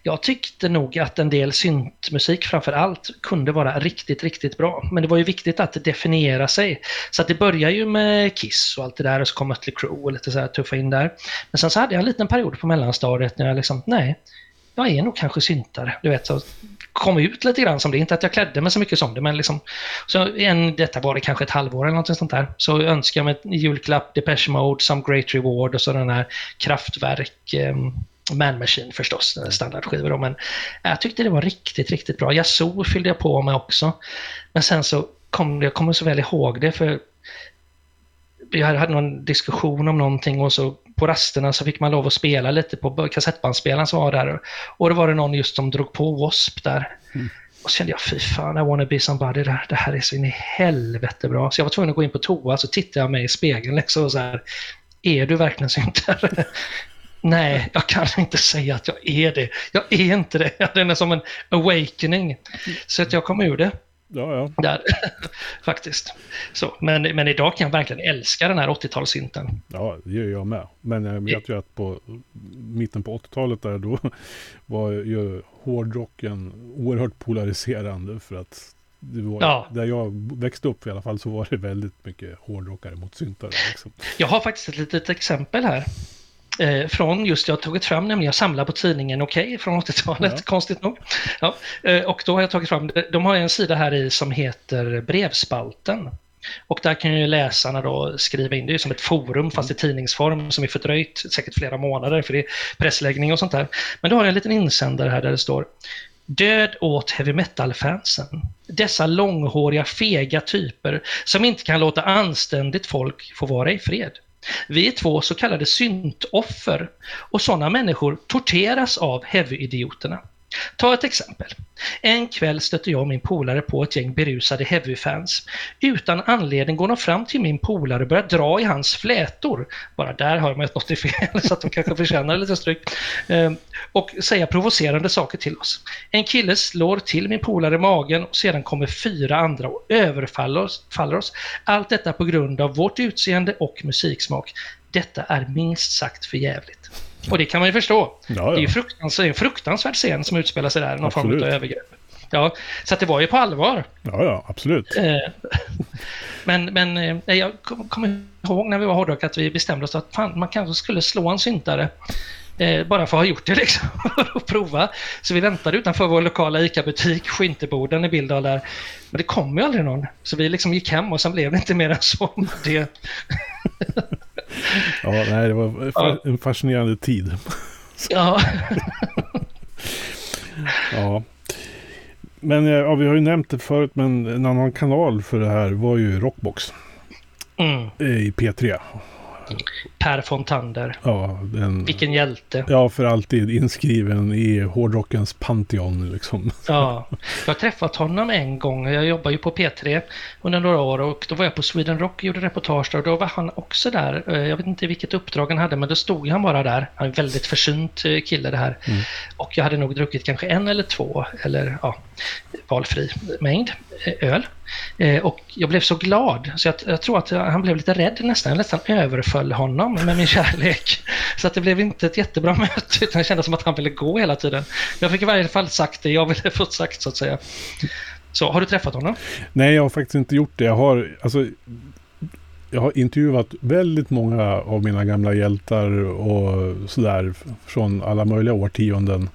Speaker 2: jag tyckte nog att en del syntmusik framför allt kunde vara riktigt, riktigt bra. Men det var ju viktigt att definiera sig. Så att det börjar ju med Kiss och allt det där och så kom Mötley Crüe och lite så här tuffa in där. Men sen så hade jag en liten period på mellanstadiet när jag liksom, nej, jag är nog kanske syntare. Du vet, så kom ut lite grann som det. Inte att jag klädde mig så mycket som det, men liksom, så en, detta var det kanske ett halvår eller något sånt där. Så önskade jag mig en julklapp, Depeche Mode, Some Great Reward och så den här Kraftwerk, eh, Man Machine förstås, standardskivor. Men jag tyckte det var riktigt, riktigt bra. Yazoo fyllde jag på med också. Men sen så kom jag kommer så väl ihåg det, för vi hade någon diskussion om någonting och så på rasterna så fick man lov att spela lite på kassettbandspelaren som var där. Och då var det någon just som drog på W.A.S.P. där. Mm. Och så kände jag, fy fan, I wanna be somebody, det här, det här är så in i helvete bra. Så jag var tvungen att gå in på toa, så tittade jag mig i spegeln liksom och så här, är du verkligen syntare? Nej, jag kan inte säga att jag är det. Jag är inte det. Den är som en awakening. Så att jag kom ur det.
Speaker 1: Ja, ja.
Speaker 2: Där, faktiskt. Så, men, men idag kan jag verkligen älska den här 80-talssynten.
Speaker 1: Ja, det gör jag med. Men jag vet ju att på mitten på 80-talet där då var ju hårdrocken oerhört polariserande för att det var,
Speaker 2: Ja.
Speaker 1: där jag växte upp i alla fall så var det väldigt mycket hårdrockare mot syntare. Liksom.
Speaker 2: Jag har faktiskt ett litet exempel här. Eh, från just, jag tagit fram nämligen, jag samlar på tidningen Okej från 80-talet,
Speaker 1: Ja.
Speaker 2: konstigt nog. Ja, eh, och då har jag tagit fram, de har en sida här i som heter Brevspalten. Och där kan ju läsarna då skriva in, det är som ett forum fast i tidningsform som är fördröjt säkert flera månader för det är pressläggning och sånt där. Men då har jag en liten insändare här där det står Död åt heavy metal-fansen. Dessa långhåriga, fega typer som inte kan låta anständigt folk få vara i fred. Vi är två så kallade syntoffer och sådana människor torteras av heavy-idioterna. Ta ett exempel. En kväll stötte jag och min polare på ett gäng berusade heavy-fans. Utan anledning går de fram till min polare och börjar dra i hans flätor. Bara där har man att något är fel, så att de kanske förtjänar lite stryk. Ehm, och säga provocerande saker till oss. En kille slår till min polare i magen och sedan kommer fyra andra och överfaller oss. Oss. Allt detta på grund av vårt utseende och musiksmak. Detta är minst sagt för jävligt. Och det kan man ju förstå.
Speaker 1: Ja,
Speaker 2: Det är ju
Speaker 1: ja.
Speaker 2: fruktansvärt, en fruktansvärd scen som utspelar sig där, någon form
Speaker 1: Absolut.
Speaker 2: av övergrepp. Ja, så att det var ju på allvar.
Speaker 1: ja, ja, absolut.
Speaker 2: Eh, Men, men eh, jag kom- kommer ihåg när vi var hårdrock att vi bestämde oss att fan, man kanske skulle slå en syntare. Eh, bara för att ha gjort det liksom, att prova. Så vi väntade utanför vår lokala ICA-butik, Skinteboden i Billdal där. Men det kom ju aldrig någon. Så vi liksom gick hem och sen blev det inte mer än så. Det,
Speaker 1: Ja, nej, det var
Speaker 2: Ja.
Speaker 1: en fascinerande tid.
Speaker 2: ja,
Speaker 1: Ja. Men eh, ja, vi har ju nämnt det förut, men en annan kanal för det här var ju Rockbox
Speaker 2: mm.
Speaker 1: eh, i P3.
Speaker 2: Per Fontander.
Speaker 1: Ja, den,
Speaker 2: Vilken hjälte.
Speaker 1: ja, för alltid inskriven i hårdrockens Pantheon liksom.
Speaker 2: Ja, jag har träffat honom en gång. Jag jobbar ju på P3 under några år och då var jag på Sweden Rock och gjorde reportage där och då var han också där. Eh, Jag vet inte vilket uppdrag han hade men då stod han bara där. Han är en väldigt försynt eh, kille det här. Och jag hade nog druckit kanske en eller två eller ja, valfri mängd öl. Eh, och jag blev så glad så jag, jag tror att han blev lite rädd nästan. Jag nästan överföll honom med min kärlek. Så att det blev inte ett jättebra möte utan det kändes som att han ville gå hela tiden. Jag fick i varje fall sagt det jag ville få sagt så att säga. Så, har du träffat honom?
Speaker 1: Nej, jag har faktiskt inte gjort det. Jag har, alltså, jag har intervjuat väldigt många av mina gamla hjältar och sådär från alla möjliga årtionden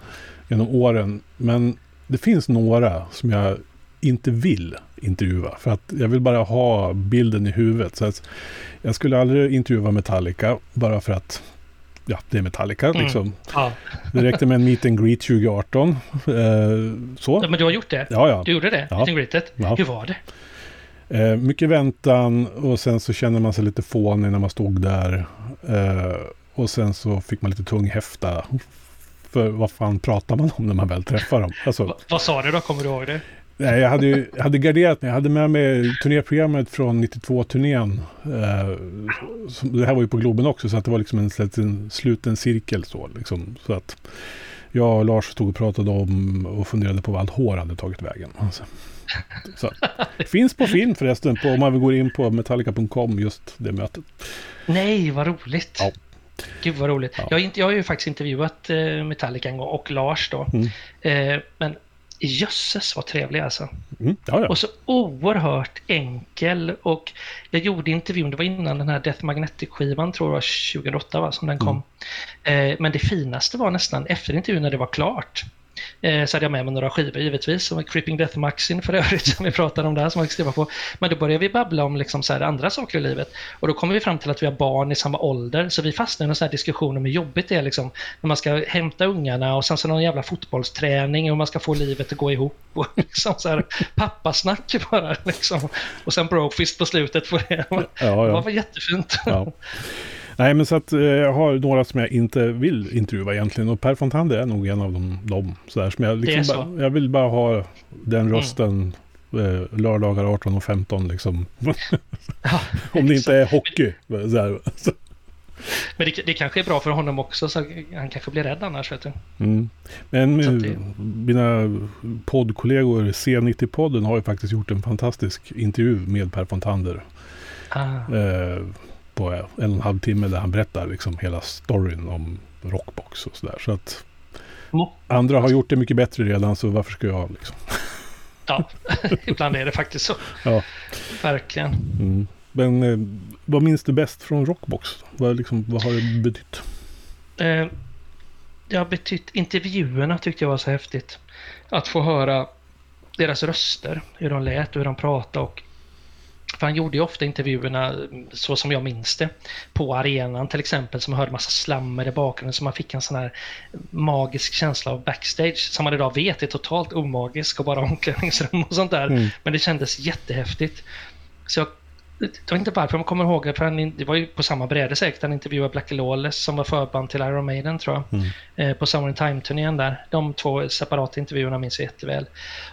Speaker 1: genom åren. Men det finns några som jag inte vill intervjua för att jag vill bara ha bilden i huvudet. Så jag skulle aldrig intervjua Metallica bara för att ja, det är Metallica
Speaker 2: Mm.
Speaker 1: liksom.
Speaker 2: Ja.
Speaker 1: Det räckte med en meet and greet 2018. Eh, så.
Speaker 2: Men du har gjort det?
Speaker 1: Ja, ja.
Speaker 2: Du gjorde det?
Speaker 1: Ja.
Speaker 2: Meet and greetet?
Speaker 1: Ja.
Speaker 2: Hur var det?
Speaker 1: Eh, mycket väntan och sen så kände man sig lite fånig när man stod där. Eh, och sen så fick man lite tung häfta. För vad fan pratar man om när man väl träffar dem? Alltså,
Speaker 2: Va, vad sa du då? Kommer du ihåg det?
Speaker 1: Nej, jag hade, ju, jag hade garderat mig. Jag hade med mig turnéprogrammet från 92-turnén. Eh, det här var ju på Globen också, så att det var liksom en, en sluten cirkel. Så, liksom, så att jag och Lars stod och pratade om och funderade på vad allt hår hade tagit vägen. Alltså. Så. Finns på film förresten, på, om man går in på metallica.com, just det mötet.
Speaker 2: Nej, vad roligt.
Speaker 1: Ja.
Speaker 2: Gud vad roligt.
Speaker 1: Ja.
Speaker 2: Jag, har inte, jag har ju faktiskt intervjuat eh, Metallica en gång och Lars då.
Speaker 1: Mm.
Speaker 2: Eh, men jösses vad trevlig alltså.
Speaker 1: Mm, ja, ja.
Speaker 2: Och så oerhört enkel. Och jag gjorde intervjun, det var innan den här Death Magnetic-skivan, tror jag var 2008 va, som den kom. Eh, men det finaste var nästan efter intervjun när det var klart. Eh, så hade jag med mig några skivor givetvis, som Creeping Death Maxin för övrigt, som vi pratade om där, som jag skriva på. Men då började vi babbla om liksom så här andra saker i livet. Och då kommer vi fram till att vi har barn i samma ålder, så vi fastnade i en sån här diskussion om hur jobbigt det är liksom, när man ska hämta ungarna och sen så någon jävla fotbollsträning och man ska få livet att gå ihop. Och liksom så här pappasnack bara liksom. Och sen brofist på slutet på det.
Speaker 1: ja,
Speaker 2: Det
Speaker 1: ja.
Speaker 2: var jättefint.
Speaker 1: ja. Nej, men så att eh, jag har några som jag inte vill intervjua egentligen. Och Per Fontander är nog en av dem. dem sådär, som jag, liksom
Speaker 2: så.
Speaker 1: bara, jag vill bara ha den rösten eh, lördagar 18 och 15 liksom.
Speaker 2: Ja,
Speaker 1: Om det inte är hockey. Så här. Så,
Speaker 2: Men det, det kanske är bra för honom också, så han kanske blir rädd annars, vet du.
Speaker 1: Mm. Men eh,
Speaker 2: det-
Speaker 1: mina poddkollegor C90-podden har ju faktiskt gjort en fantastisk intervju med Per Fontander.
Speaker 2: Ah,
Speaker 1: Eh, på en och en halv timme där han berättar liksom hela storyn om Rockbox och sådär. Så att
Speaker 2: Mo-
Speaker 1: andra har gjort det mycket bättre redan så varför ska jag liksom?
Speaker 2: ja, ibland är det faktiskt så.
Speaker 1: Ja.
Speaker 2: Verkligen.
Speaker 1: Mm. Men eh, vad minns du bäst från Rockbox? Vad, liksom, vad har det betytt?
Speaker 2: Eh, det har betytt intervjuerna tyckte jag var så häftigt. Att få höra deras röster, hur de lät och hur de pratade. Och, för han gjorde ju ofta intervjuerna mm, så som jag minns det. På arenan till exempel, som man hörde massa slammer i bakgrunden. Så man fick en sån här magisk känsla av backstage. Som man idag vet är totalt omagisk och bara omklädningsrum och sånt där.
Speaker 1: Mm.
Speaker 2: Men det kändes jättehäftigt. Så jag, jag vet inte varför man kommer ihåg det, för han, det var ju på samma bräde säkert. Han intervjuade Black Lawless som var förband till Iron Maiden tror jag.
Speaker 1: Mm.
Speaker 2: Eh, på Summer in Time-turnén där. De två separata intervjuerna minns jag jätteväl.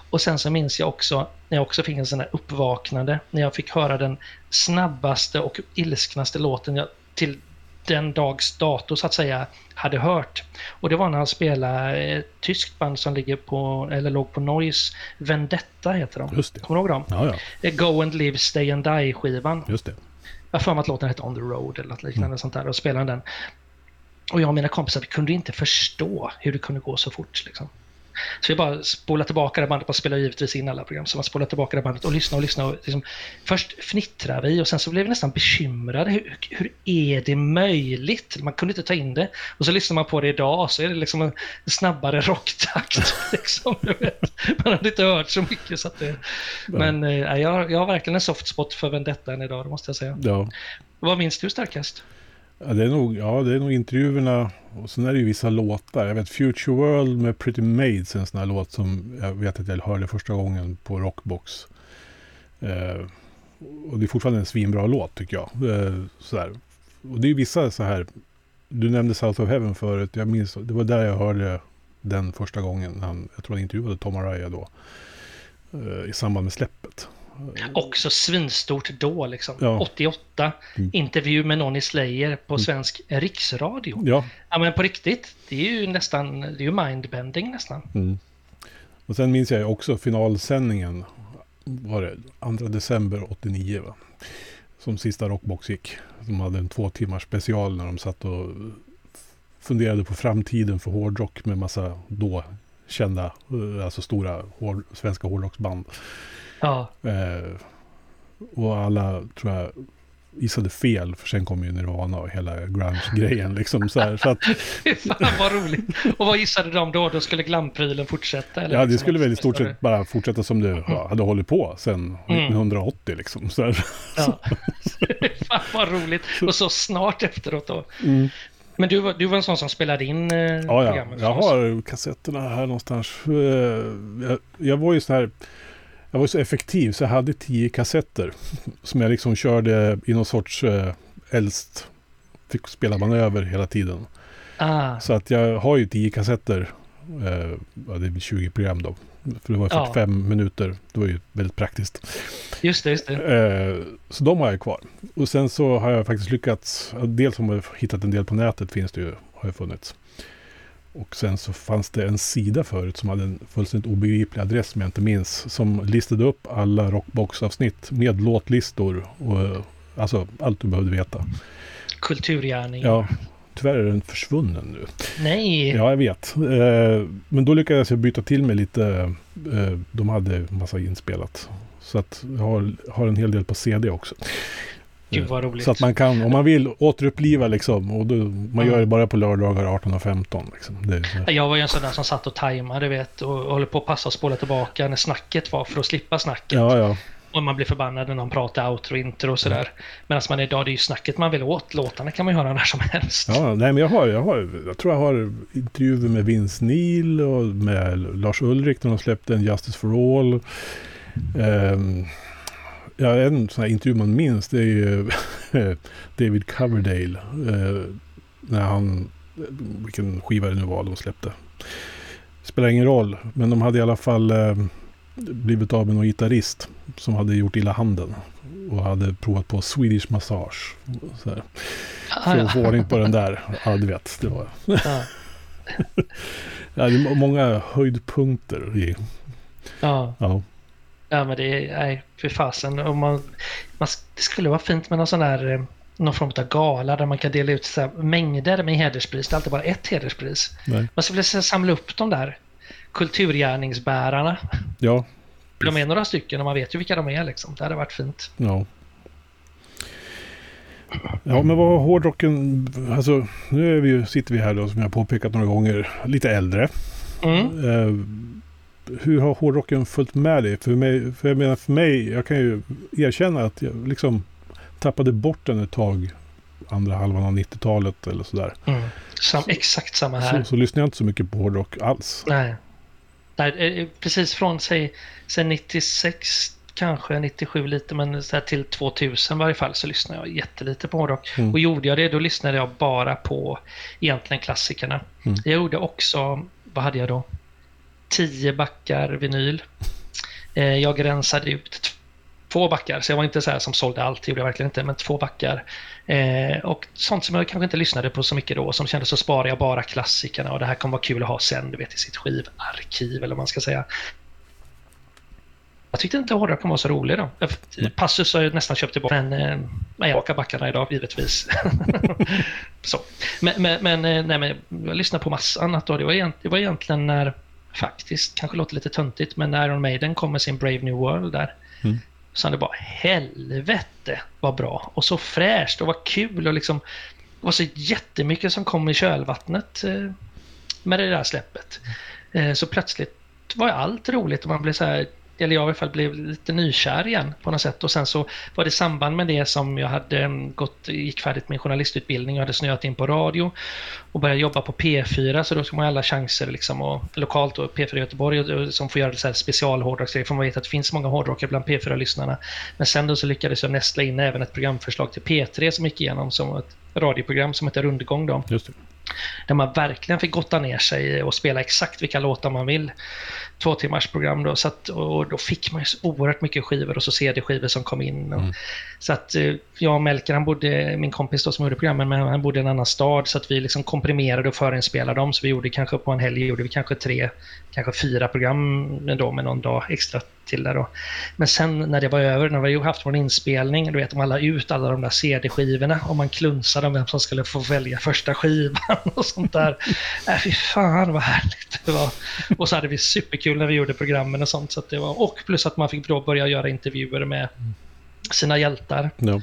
Speaker 2: Och sen så minns jag också när jag också fick en sån här uppvaknande. När jag fick höra den snabbaste och ilsknaste låten jag till den dags dato så att säga hade hört. Och det var när han spelade ett tyskt band som ligger på, eller låg på Noise. Vendetta heter de.
Speaker 1: Just det.
Speaker 2: Kommer du ihåg dem?
Speaker 1: Ja, ja,
Speaker 2: Eh, Go and Live Stay and Die-skivan.
Speaker 1: just det.
Speaker 2: Jag har för mig att låten hette On the Road eller något liknande sånt där och spelade den. Och jag och mina kompisar vi kunde inte förstå hur det kunde gå så fort. Liksom. Så vi bara spolade tillbaka det bandet, man spelar givetvis in alla program, så man spolade tillbaka det bandet och lyssnade och lyssnade. Och liksom, först fnittrade vi och sen så blev vi nästan bekymrade. Hur, hur är det möjligt? Man kunde inte ta in det. Och så lyssnar man på det idag så är det liksom en snabbare rocktakt. Liksom. Man hade inte hört så mycket. Så det, men eh, jag, jag har verkligen en soft spot för Vendetta än idag, det måste jag säga.
Speaker 1: Ja.
Speaker 2: Vad minns du starkast?
Speaker 1: Ja, det är nog, ja, det är nog intervjuerna och sen är det ju vissa låtar. Jag vet Future World med Pretty Maids är en sån här låt som jag vet att jag hörde första gången på Rockbox. Eh, och det är fortfarande en svinbra låt tycker jag. Eh, sådär. Och det är ju vissa så här, du nämnde South of Heaven förut. Jag minns, det var där jag hörde den första gången. Han, jag tror han intervjuade Tom Araya då. Eh, I samband med släppet.
Speaker 2: Också svinstort då liksom.
Speaker 1: Ja.
Speaker 2: 88.
Speaker 1: Mm.
Speaker 2: Intervju med någon i Slayer på svensk riksradio.
Speaker 1: Ja,
Speaker 2: Ja men på riktigt. Det är ju nästan, det är ju mindbending nästan.
Speaker 1: Mm. Och sen minns jag också finalsändningen. Var det 2 december 89 va? Som sista Rockbox gick. De hade en två timmars special när de satt och funderade på framtiden för hårdrock med massa då kända, eh, alltså stora hård, svenska hårdrocksband.
Speaker 2: Ja.
Speaker 1: Eh, och alla tror jag gissade fel för sen kom ju Nirvana och hela grunge-grejen liksom så här. Så att,
Speaker 2: Fan vad roligt. Och vad gissade de då? Då skulle glamprylen fortsätta? Eller
Speaker 1: Ja, det
Speaker 2: liksom
Speaker 1: skulle väl i stort sett bara fortsätta som det ja, hade hållit på sedan
Speaker 2: Mm.
Speaker 1: 1980 liksom. Så här.
Speaker 2: Ja. Fan vad roligt. Och så snart efteråt då.
Speaker 1: Mm.
Speaker 2: Men du, var- du var en sån som spelade in eh,
Speaker 1: Ja, ja.
Speaker 2: programmet?
Speaker 1: Jag har kassetterna här någonstans. Eh, Jag, jag var ju så här... Jag var så effektiv så jag hade tio kassetter. Som jag liksom körde i någon sorts eh, äldst... Fick spela manöver hela tiden.
Speaker 2: Ah,
Speaker 1: Så att jag har ju tio kassetter. Eh, ja, det är väl 20 program då. För det var
Speaker 2: Ja.
Speaker 1: 45 minuter. Det var ju väldigt praktiskt.
Speaker 2: just det, just det.
Speaker 1: Eh, så de har jag kvar. Och sen så har jag faktiskt lyckats, dels har jag hittat en del på nätet finns det ju, har ju funnits. Och sen så fanns det en sida förut som hade en fullständigt obegriplig adress som jag inte minns. Som listade upp alla Rockbox-avsnitt med låtlistor och alltså allt du behövde veta.
Speaker 2: Kulturgärning.
Speaker 1: Ja, tyvärr är den försvunnen nu.
Speaker 2: Nej.
Speaker 1: Ja, jag vet. Eh, men då lyckades jag byta till mig lite. Eh, de hade massa inspelat. Så att jag har, har en hel del på CD också.
Speaker 2: Gud vad roligt.
Speaker 1: Så att man kan, om man vill, återuppliva liksom. Och då, man
Speaker 2: Mm.
Speaker 1: gör det bara på lördagar 18 och 15. Liksom. Det,
Speaker 2: Jag var ju en sån där som satt och tajmade, vet, och håller på att passa och spola tillbaka när snacket var för att slippa snacket.
Speaker 1: ja, ja.
Speaker 2: Och man blir förbannad när någon pratar outro, intro och sådär. Medan man idag, det är ju snacket man vill åt. Låtarna kan man ju höra när som helst.
Speaker 1: ja nej, men jag har, jag har, jag tror jag har intervjuer med Vince Neil och med Lars Ulrik när de släppte en Justice for All. Ehm, ja, en sån här intervju man minns det är ju David Coverdale. eh, när han, vilken skiva det nu var de släppte. Spelar ingen roll, men de hade i alla fall eh, blivit av med någon gitarrist som hade gjort illa handen. Och hade provat på Swedish Massage. Så här. För att få ordning på den där. Ja, du vet. Det var...
Speaker 2: Ja.
Speaker 1: Ja, det är många höjdpunkter i...
Speaker 2: Ja.
Speaker 1: Ja.
Speaker 2: Ja, men det är, nej, för fasen. Om man, man, det skulle vara fint med någon sån där, eh, någon form av gala där man kan dela ut så här, mängder med hederspris. Det är alltid bara ett hederspris.
Speaker 1: Nej.
Speaker 2: Man skulle samla upp de där kulturgärningsbärarna.
Speaker 1: Ja.
Speaker 2: De är några stycken och man vet ju vilka de är liksom. Det hade varit fint.
Speaker 1: Ja. Ja, men vad har hårdrocken... Alltså, nu är vi, sitter vi här då, som jag påpekat några gånger, lite äldre.
Speaker 2: Mm.
Speaker 1: Eh, hur har hårdrocken följt med dig? För, mig? för jag menar, för mig, jag kan ju erkänna att jag liksom tappade bort den ett tag, andra halvan av 90-talet eller sådär.
Speaker 2: Mm. Sam, exakt samma här.
Speaker 1: Så, så lyssnade jag inte så mycket på hårdrock alls.
Speaker 2: Nej. Nej, eh, precis från sig, sen 96, kanske 97 lite, men så här till 2000 i varje fall så lyssnade jag jättelite på hårdrock.
Speaker 1: Mm.
Speaker 2: Och gjorde jag det, då lyssnade jag bara på egentligen klassikerna.
Speaker 1: Mm.
Speaker 2: Jag gjorde också, vad hade jag då? 10 backar vinyl. Eh, Jag rensade ut två backar, så jag var inte så här som sålde allt, det gjorde jag verkligen inte, men två backar. Eh, och sånt som jag kanske inte lyssnade på så mycket då, som kändes så sparar jag bara klassikerna och det här kommer vara kul att ha sen, du vet, i sitt skivarkiv eller vad man ska säga. Jag tyckte inte hårdrocken var så rolig då. Jag- Passus har jag nästan köpt tillbaka, men eh, jag åker backarna idag givetvis. så. Men, men, men, eh, nej, men jag lyssnade på massa annat då. Det var, egent, det var egentligen när, faktiskt, kanske låter lite töntigt, men när Iron Maiden kom med sin Brave New World där.
Speaker 1: Mm.
Speaker 2: Så det bara helvete vad bra och så fräscht och vad kul och liksom det var så jättemycket som kom i kölvattnet eh, med det där släppet. Eh, så plötsligt var allt roligt och man blev så här, eller jag i alla fall blev lite nykär igen på något sätt. Och sen så var det i samband med det som jag hade mm, gått, gick färdigt min journalistutbildning och hade snöat in på radio och började jobba på P4 så då ska man alla chanser liksom och lokalt och P4 i Göteborg och, och, som får göra så här specialhårdrocksgrejer för man vet att det finns många hårdrockare bland P4-lyssnarna. Men sen då så lyckades jag nästla in även ett programförslag till P3 som gick igenom som ett radioprogram som heter Rundgång då.
Speaker 1: Just det.
Speaker 2: Där man verkligen fick gotta ner sig och spela exakt vilka låtar man vill. Två timmars program då. Så att, och då fick man ju så oerhört mycket skivor och så CD-skivor som kom in. Och,
Speaker 1: Mm.
Speaker 2: Så att eh, jag och Melker, han bodde, min kompis då som gjorde programmen, men han bodde i en annan stad. Så att vi liksom komprimerade och förinspelade dem. Så vi gjorde kanske på en helg gjorde vi kanske tre, kanske fyra program då med någon dag extra till där då. Men sen när det var över, när vi hade haft vår inspelning, du vet, de la ut alla de där CD-skivorna och man klunsade om vem som skulle få välja första skivan och sånt där. Äh, fy fan vad härligt det var. Och så hade vi superkul när vi gjorde programmen och sånt. Så att det var, och plus att man fick då börja göra intervjuer med sina hjältar.
Speaker 1: Ja.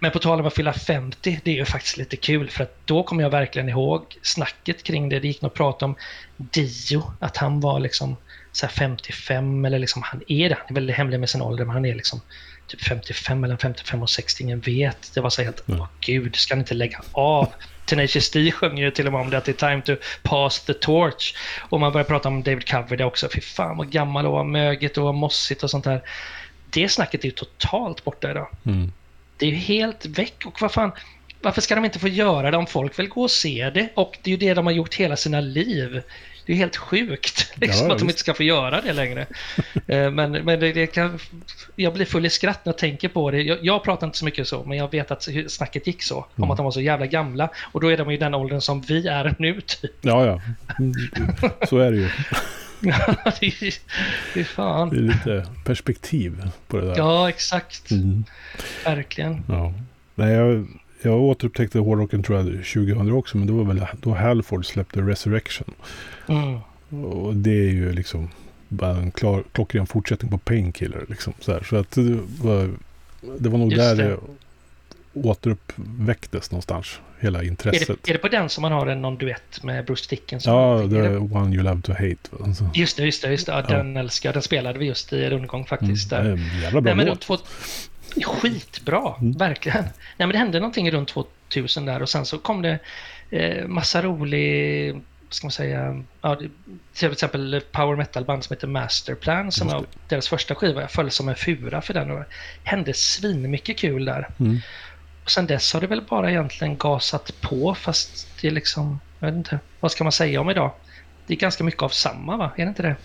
Speaker 2: Men på tal om att fylla 50, det är ju faktiskt lite kul för att då kommer jag verkligen ihåg snacket kring det. Det gick nog att prata om Dio, att han var liksom så här 55 eller liksom han är det. Han är väldigt hemlig med sin ålder, men han är liksom typ 55 eller 55 och 60, ingen vet. Det var så helt, åh gud, ska han inte lägga av? Tenacious D sjöng ju till och med om det, att det är time to pass the torch. Och man börjar prata om David Coverdale också. Fy fan vad gammal och vad möget och vad mossigt och sånt där. Det snacket är ju totalt borta idag.
Speaker 1: Mm.
Speaker 2: Det är ju helt väck. Och vad fan, varför ska de inte få göra det om folk vill gå och se det? Och det är ju det de har gjort hela sina liv. Det är helt sjukt liksom,
Speaker 1: Ja,
Speaker 2: att de inte ska få göra det längre. Eh, men men det, det kan, jag blir full i skratt när jag tänker på det. Jag, jag pratar inte så mycket så, men jag vet att snacket gick så. Om
Speaker 1: Mm.
Speaker 2: att de var så jävla gamla. Och då är de i den åldern som vi är nu, typ.
Speaker 1: ja, ja. Så är det ju.
Speaker 2: det är det är fan.
Speaker 1: Det är lite perspektiv på det där.
Speaker 2: Ja, exakt.
Speaker 1: Mm.
Speaker 2: Verkligen.
Speaker 1: Ja. Nej, jag, jag återupptäckte hårdrocken tror jag 2000 också, men det var väl då Halford släppte Resurrection.
Speaker 2: Mm.
Speaker 1: Och det är ju liksom bara en klar, klockren fortsättning på Painkiller. Liksom, så, här. så att det var, det var nog
Speaker 2: Just
Speaker 1: där
Speaker 2: det.
Speaker 1: Återuppväcktes någonstans. Hela
Speaker 2: Är
Speaker 1: intresset.
Speaker 2: det, är det på den som man har en någon duett med Bruce Dickinson?
Speaker 1: Ja,
Speaker 2: Är
Speaker 1: The
Speaker 2: det-
Speaker 1: One You Love To Hate. Alltså,
Speaker 2: Just det, just det. Just det. Ja,
Speaker 1: Ja.
Speaker 2: Den älskar. Den spelade vi just i rundgång faktiskt.
Speaker 1: mm, är
Speaker 2: där.
Speaker 1: jävla bra
Speaker 2: Nej,
Speaker 1: låt.
Speaker 2: två... Skitbra,
Speaker 1: Mm.
Speaker 2: verkligen. Nej, men det hände någonting runt 2000 där och sen så kom det eh, massa rolig, vad ska man säga, ja, till exempel power metal-band som heter Masterplan som var deras första skiva. Jag föll som en fura för den och det hände svinmycket kul där.
Speaker 1: Mm.
Speaker 2: Och sen dess har det väl bara egentligen gasat på fast det är liksom, jag vet inte, vad ska man säga om idag? Det är ganska mycket av samma va? Är det inte det?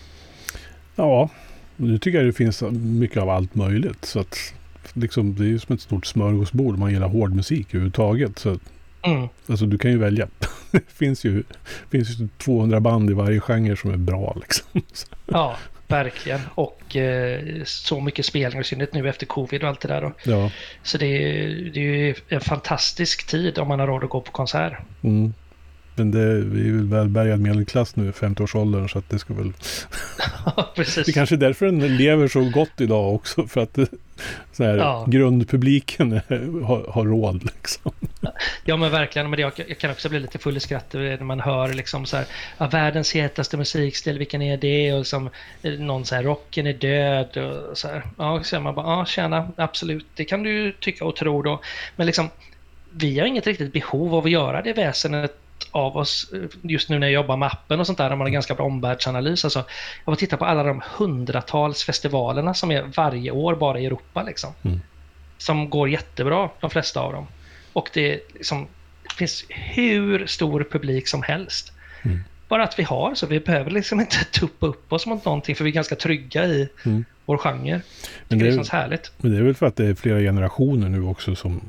Speaker 1: Ja, Nu tycker jag det finns mycket av allt möjligt. Så att liksom, det är ju som ett stort smörgåsbord om man gillar hård musik överhuvudtaget. Så,
Speaker 2: Mm.
Speaker 1: alltså du kan ju välja. det finns ju, finns ju 200 band i varje genre som är bra liksom.
Speaker 2: Ja, verkligen. Och eh, så mycket spelningar, i synnerhet nu efter covid och allt det där. Då.
Speaker 1: Ja.
Speaker 2: Så det är, det är ju en fantastisk tid om man har råd att gå på konsert.
Speaker 1: Mm. Men det, vi är väl välbärgad medelklass nu i 50-årsåldern så att det ska väl...
Speaker 2: Ja, precis.
Speaker 1: Det kanske är därför den lever så gott idag också. För att så här,
Speaker 2: Ja.
Speaker 1: grundpubliken har, har råd liksom.
Speaker 2: Ja men verkligen, men det, jag, jag kan också bli lite full i skratt när man hör liksom så här, ja, världens hetaste musikstil, vilken är det? Och liksom, någon så här, rocken är död och så här. Ja, så man bara, ja tjena, absolut, det kan du ju tycka och tro då. Men liksom, vi har inget riktigt behov av att göra det väsenet av oss eh, just nu när jag jobbar med appen och sånt där, där man har ganska bra omvärldsanalys. Alltså, jag var titta på alla de hundratals festivalerna som är varje år bara i Europa liksom.
Speaker 1: Mm.
Speaker 2: Som går jättebra, de flesta av dem. Och det, liksom, det finns hur stor publik som helst.
Speaker 1: Mm.
Speaker 2: Bara att vi har så, vi behöver liksom inte tuppa upp oss mot någonting för vi är ganska trygga i
Speaker 1: Mm.
Speaker 2: vår genre.
Speaker 1: Men
Speaker 2: det,
Speaker 1: det,
Speaker 2: känns härligt.
Speaker 1: men det är väl för att det är flera generationer nu också som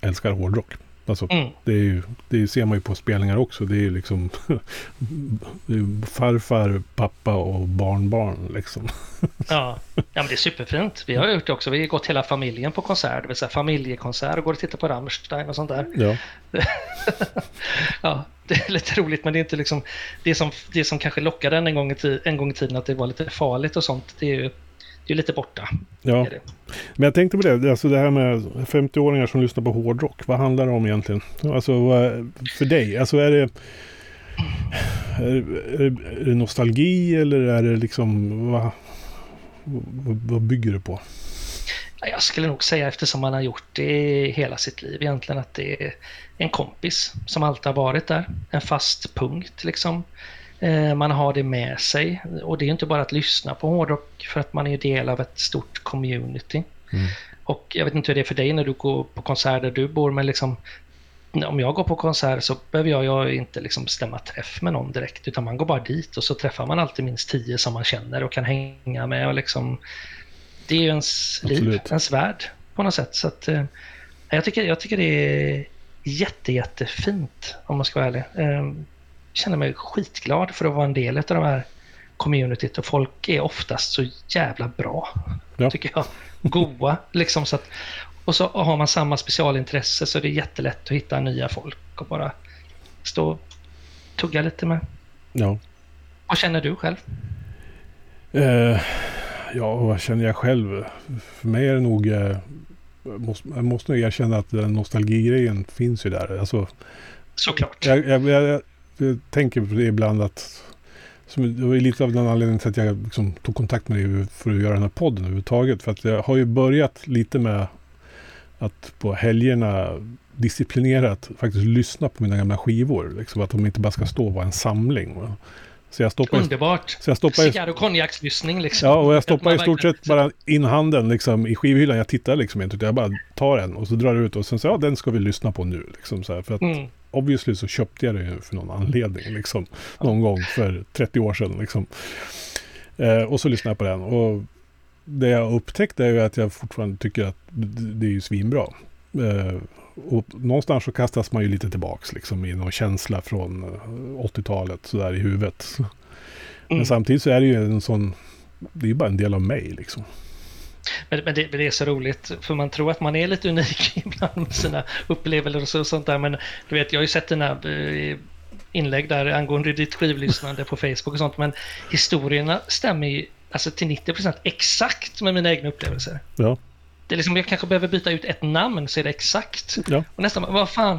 Speaker 1: älskar hårdrock. Alltså,
Speaker 2: Mm.
Speaker 1: det, ju, det ser man ju på spelningar också. Det är ju liksom det är farfar, pappa och barnbarn liksom.
Speaker 2: Ja. ja, men det är superfint. Vi har gjort det också. Vi har gått hela familjen på konsert, det vill säga familjekonsert och går och tittar på Rammstein och sånt där.
Speaker 1: Ja,
Speaker 2: Ja, det är lite roligt men det är inte liksom det som, det som kanske lockade en en gång, i en gång i tiden att det var lite farligt och sånt. Det är ju det är lite borta.
Speaker 1: ja. Men jag tänkte på det, alltså det här med 50-åringar som lyssnar på hårdrock. Vad handlar det om egentligen? Alltså för dig, alltså är det, är, är, det nostalgi eller är det liksom, vad, vad, bygger det på?
Speaker 2: Ja, Jag skulle nog säga eftersom man har gjort det hela sitt liv egentligen att det är en kompis som alltid har varit där. En fast punkt liksom. Eh, Man har det med sig och det är inte bara att lyssna på hårdrock för att man är del av ett stort community.
Speaker 1: Mm.
Speaker 2: Och jag vet inte hur det är för dig när du går på konsert där du bor men liksom om jag går på konsert så behöver jag, jag inte liksom stämma träff med någon direkt utan man går bara dit och så träffar man alltid minst tio som man känner och kan hänga med och liksom det är ju ens liv,
Speaker 1: Absolut.
Speaker 2: ens värld på något sätt. Så att, eh, jag, tycker, jag tycker det är jätte, jättefint om man ska vara ärlig. Känner mig skitglad för att vara en del av de här communityt och folk är oftast så jävla bra,
Speaker 1: Ja.
Speaker 2: tycker jag. Goa, liksom så att och så har man samma specialintresse så det är jättelätt att hitta nya folk och bara stå och tugga lite med.
Speaker 1: Ja.
Speaker 2: Vad känner du själv?
Speaker 1: Eh, ja, vad känner jag själv? För mig är det nog... Eh, jag måste, jag måste nog erkänna att den nostalgigrejen finns ju där. Alltså,
Speaker 2: Såklart.
Speaker 1: jag, jag, jag, jag, tänker på det ibland att... Som, det var lite av den anledningen till att jag liksom tog kontakt med dig för att göra den här podden överhuvudtaget. För att jag har ju börjat lite med att på helgerna disciplinerat faktiskt lyssna på mina gamla skivor. Liksom, att de inte bara ska stå och vara en samling. va. Så jag stoppar
Speaker 2: Underbart.
Speaker 1: så jag stoppar ju
Speaker 2: Cigarr och konjakslyssning liksom.
Speaker 1: Ja, och jag stoppar i stort sett bara in handen liksom, i skivhyllan. Jag tittar liksom inte, jag bara tar en och så drar jag ut och sen så ja, den ska vi lyssna på nu. Liksom, så här, för att
Speaker 2: Mm.
Speaker 1: Obviously så köpte jag det ju för någon anledning. Liksom, någon gång för 30 år sedan. Liksom. Eh, och så lyssnar jag på den. Och det jag upptäckte är ju att jag fortfarande tycker att det är ju svinbra. Eh, och någonstans så kastas man ju lite tillbaks liksom, i någon känsla från eh, 80-talet sådär i huvudet. Men
Speaker 2: Mm.
Speaker 1: samtidigt så är det ju en sån... Det är ju bara en del av mig liksom.
Speaker 2: Men, men, det, men det är så roligt, för man tror att man är lite unik ibland med sina upplevelser och så- sånt där. Men du vet, jag har ju sett dina eh, inlägg där angående ditt skivlyssnande på Facebook och sånt. Men historierna stämmer ju alltså till 90% exakt med mina egna upplevelser.
Speaker 1: Ja.
Speaker 2: Det är liksom, jag kanske behöver byta ut ett namn så är det exakt.
Speaker 1: Ja.
Speaker 2: Och nästan, vad fan,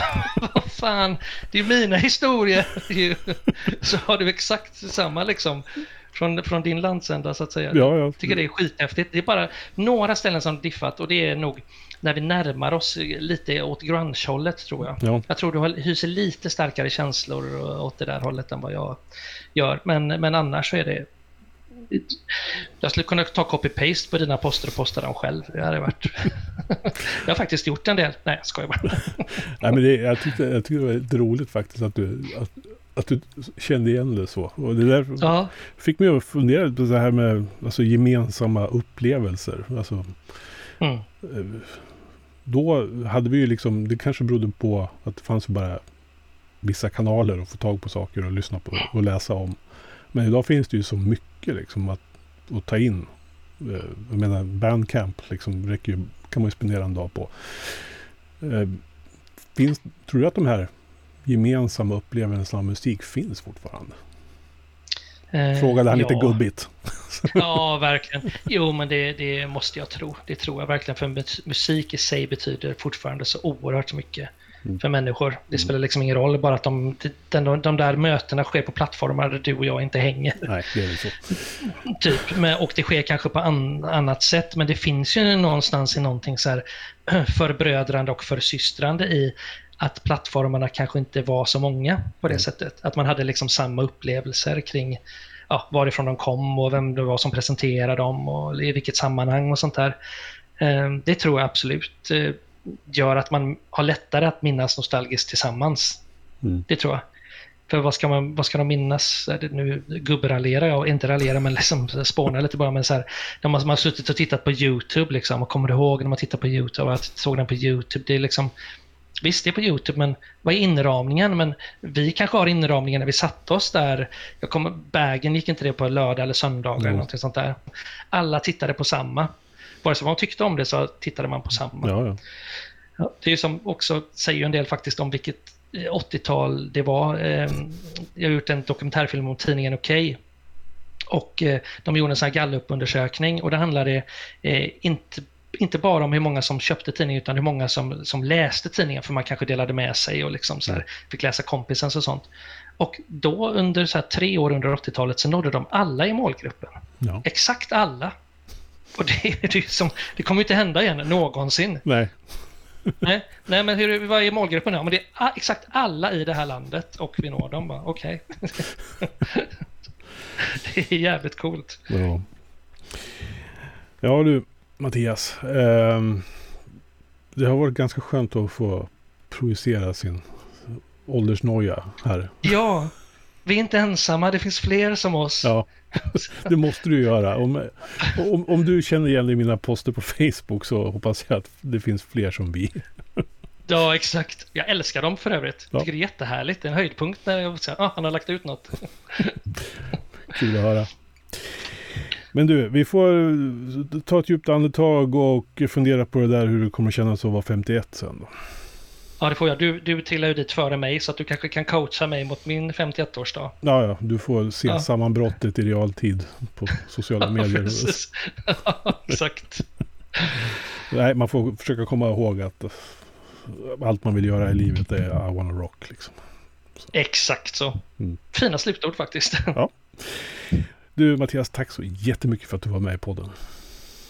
Speaker 2: vad fan, det är ju mina historier ju. Så har du exakt samma liksom. Från, från din landsända så att säga.
Speaker 1: Ja, ja.
Speaker 2: Jag tycker det är skithäftigt. Det är bara några ställen som diffat och det är nog när vi närmar oss lite åt grunge-hållet tror jag.
Speaker 1: Ja.
Speaker 2: Jag tror du hyser lite starkare känslor åt det där hållet än vad jag gör. Men, men annars så är det... Jag skulle kunna ta copy-paste på dina poster och posta dem själv. Det hade varit... jag har faktiskt gjort en del. Nej, jag skojar bara.
Speaker 1: Nej, men det, jag, tyckte, jag tyckte det var lite roligt faktiskt att du, att, att du kände igen det så. Och det där
Speaker 2: Ja,
Speaker 1: fick mig att fundera på det här med alltså, gemensamma upplevelser. Alltså,
Speaker 2: mm.
Speaker 1: eh, då hade vi ju liksom, det kanske berodde på att det fanns bara vissa kanaler att få tag på saker och lyssna på och läsa om. Men idag finns det ju så mycket liksom att, att ta in. Eh, Jag menar Bandcamp liksom räcker ju, kan man ju spendera en dag på. Eh, Finns, tror du att de här gemensamma upplevelserna av musik finns fortfarande?
Speaker 2: Eh,
Speaker 1: Frågade han
Speaker 2: ja.
Speaker 1: lite gubbigt.
Speaker 2: Ja, verkligen. Jo, men det, det måste jag tro. Det tror jag verkligen. För mus- musik i sig betyder fortfarande så oerhört mycket
Speaker 1: Mm.
Speaker 2: för människor. Det spelar liksom ingen roll, bara att de, de, de där mötena sker på plattformar där du och jag inte hänger.
Speaker 1: Nej, det är väl så.
Speaker 2: Typ. Men, och det sker kanske på an, annat sätt, men det finns ju någonstans i någonting så här förbrödrande och försystrande i att plattformarna kanske inte var så många på det
Speaker 1: Mm.
Speaker 2: sättet. Att man hade liksom samma upplevelser kring ja, varifrån de kom och vem det var som presenterade dem och i vilket sammanhang och sånt där. Eh, Det tror jag absolut eh, gör att man har lättare att minnas nostalgiskt tillsammans.
Speaker 1: Mm.
Speaker 2: Det tror jag. För vad ska, man, vad ska de minnas? Nu gubbraljerar jag, inte raljera men liksom spåna lite bara. Men så här, när man, man har suttit och tittat på YouTube liksom, och kommer ihåg när man tittar på YouTube och jag såg den på YouTube. Det är liksom, visst, det är på YouTube, men vad är inramningen? Men vi kanske har inramningen när vi satte oss där. Jag kommer, bagen gick inte det på lördag eller söndag eller
Speaker 1: Mm.
Speaker 2: någonting sånt där. Alla tittade på samma. Vare sig man tyckte om det så tittade man på samma.
Speaker 1: Ja, ja.
Speaker 2: Ja, det är som också säger en del faktiskt om vilket eh, 80-tal det var. Eh, Jag har gjort en dokumentärfilm om tidningen Okej. Och eh, de gjorde en sån här gallupundersökning och det handlade eh, inte, inte bara om hur många som köpte tidningen utan hur många som, som läste tidningen för man kanske delade med sig och liksom så här, fick läsa kompisens och sånt. Och då under så här tre år under 80-talet så nådde de alla i målgruppen.
Speaker 1: ja.
Speaker 2: Exakt alla. Och det, ju som, det kommer ju inte hända igen någonsin.
Speaker 1: Nej.
Speaker 2: Nej, nej men hur, vad är målgruppen? Ja, men det är exakt alla i det här landet och vi når dem. Okej. det är jävligt coolt.
Speaker 1: Ja. ja du, Mattias. ehm, det har varit ganska skönt att få projicera sin åldersnoja här.
Speaker 2: Ja, vi är inte ensamma. Det finns fler som oss.
Speaker 1: Ja, det måste du göra. Om, om, om du känner igen dig i mina poster på Facebook så hoppas jag att det finns fler som vi.
Speaker 2: Ja, exakt. Jag älskar dem för övrigt. Jag
Speaker 1: Ja.
Speaker 2: tycker det är jättehärligt. Det är en höjdpunkt när jag säger ah, han har lagt ut något.
Speaker 1: Kul att höra. Men du, vi får ta ett djupt andetag och fundera på det där hur det kommer kännas att vara 51 sen. Då.
Speaker 2: Ja, det får jag. Du, du tillhör ju dit före mig så att du kanske kan coacha mig mot min 51-årsdag.
Speaker 1: Ja, ja, du får se
Speaker 2: Ja.
Speaker 1: sammanbrottet i realtid på sociala medier.
Speaker 2: Ja, exakt.
Speaker 1: Nej, man får försöka komma ihåg att eh, allt man vill göra i livet är I wanna rock. Liksom.
Speaker 2: Exakt så.
Speaker 1: Mm.
Speaker 2: Fina slutord faktiskt.
Speaker 1: Du Mattias, tack så jättemycket för att du var med i podden.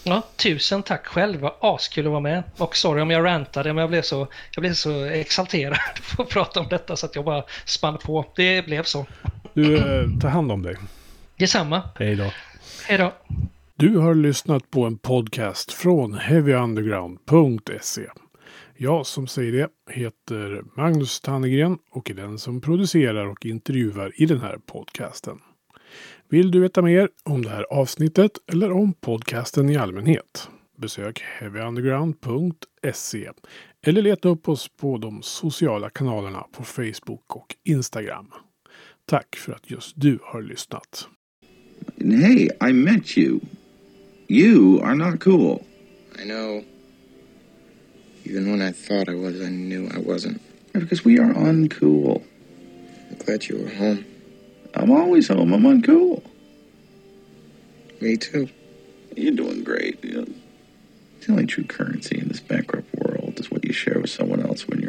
Speaker 2: Ja, tusen tack själv. Vad askul att vara med. Och sorry om jag rantade, men jag blev så, jag blev så exalterad på att prata om detta så att jag bara spann på. Det blev så.
Speaker 1: Du, eh, ta hand om dig.
Speaker 2: Detsamma.
Speaker 1: Hej då.
Speaker 2: Hej då.
Speaker 1: Du har lyssnat på en podcast från heavyunderground.se. Jag som säger det heter Magnus Tannegren och är den som producerar och intervjuar i den här podcasten. Vill du veta mer om det här avsnittet eller om podcasten i allmänhet? Besök heavyunderground.se eller leta upp oss på de sociala kanalerna på Facebook och Instagram. Tack för att just du har lyssnat.
Speaker 3: Hey, I met you. You are not cool.
Speaker 4: I know. Even when I thought I was, I knew I wasn't.
Speaker 3: Because we are uncool.
Speaker 4: I'm glad you were home.
Speaker 3: I'm always home. I'm on uncool.
Speaker 4: Me too.
Speaker 3: You're doing great. You know, the only true currency in this bankrupt world is what you share with someone else when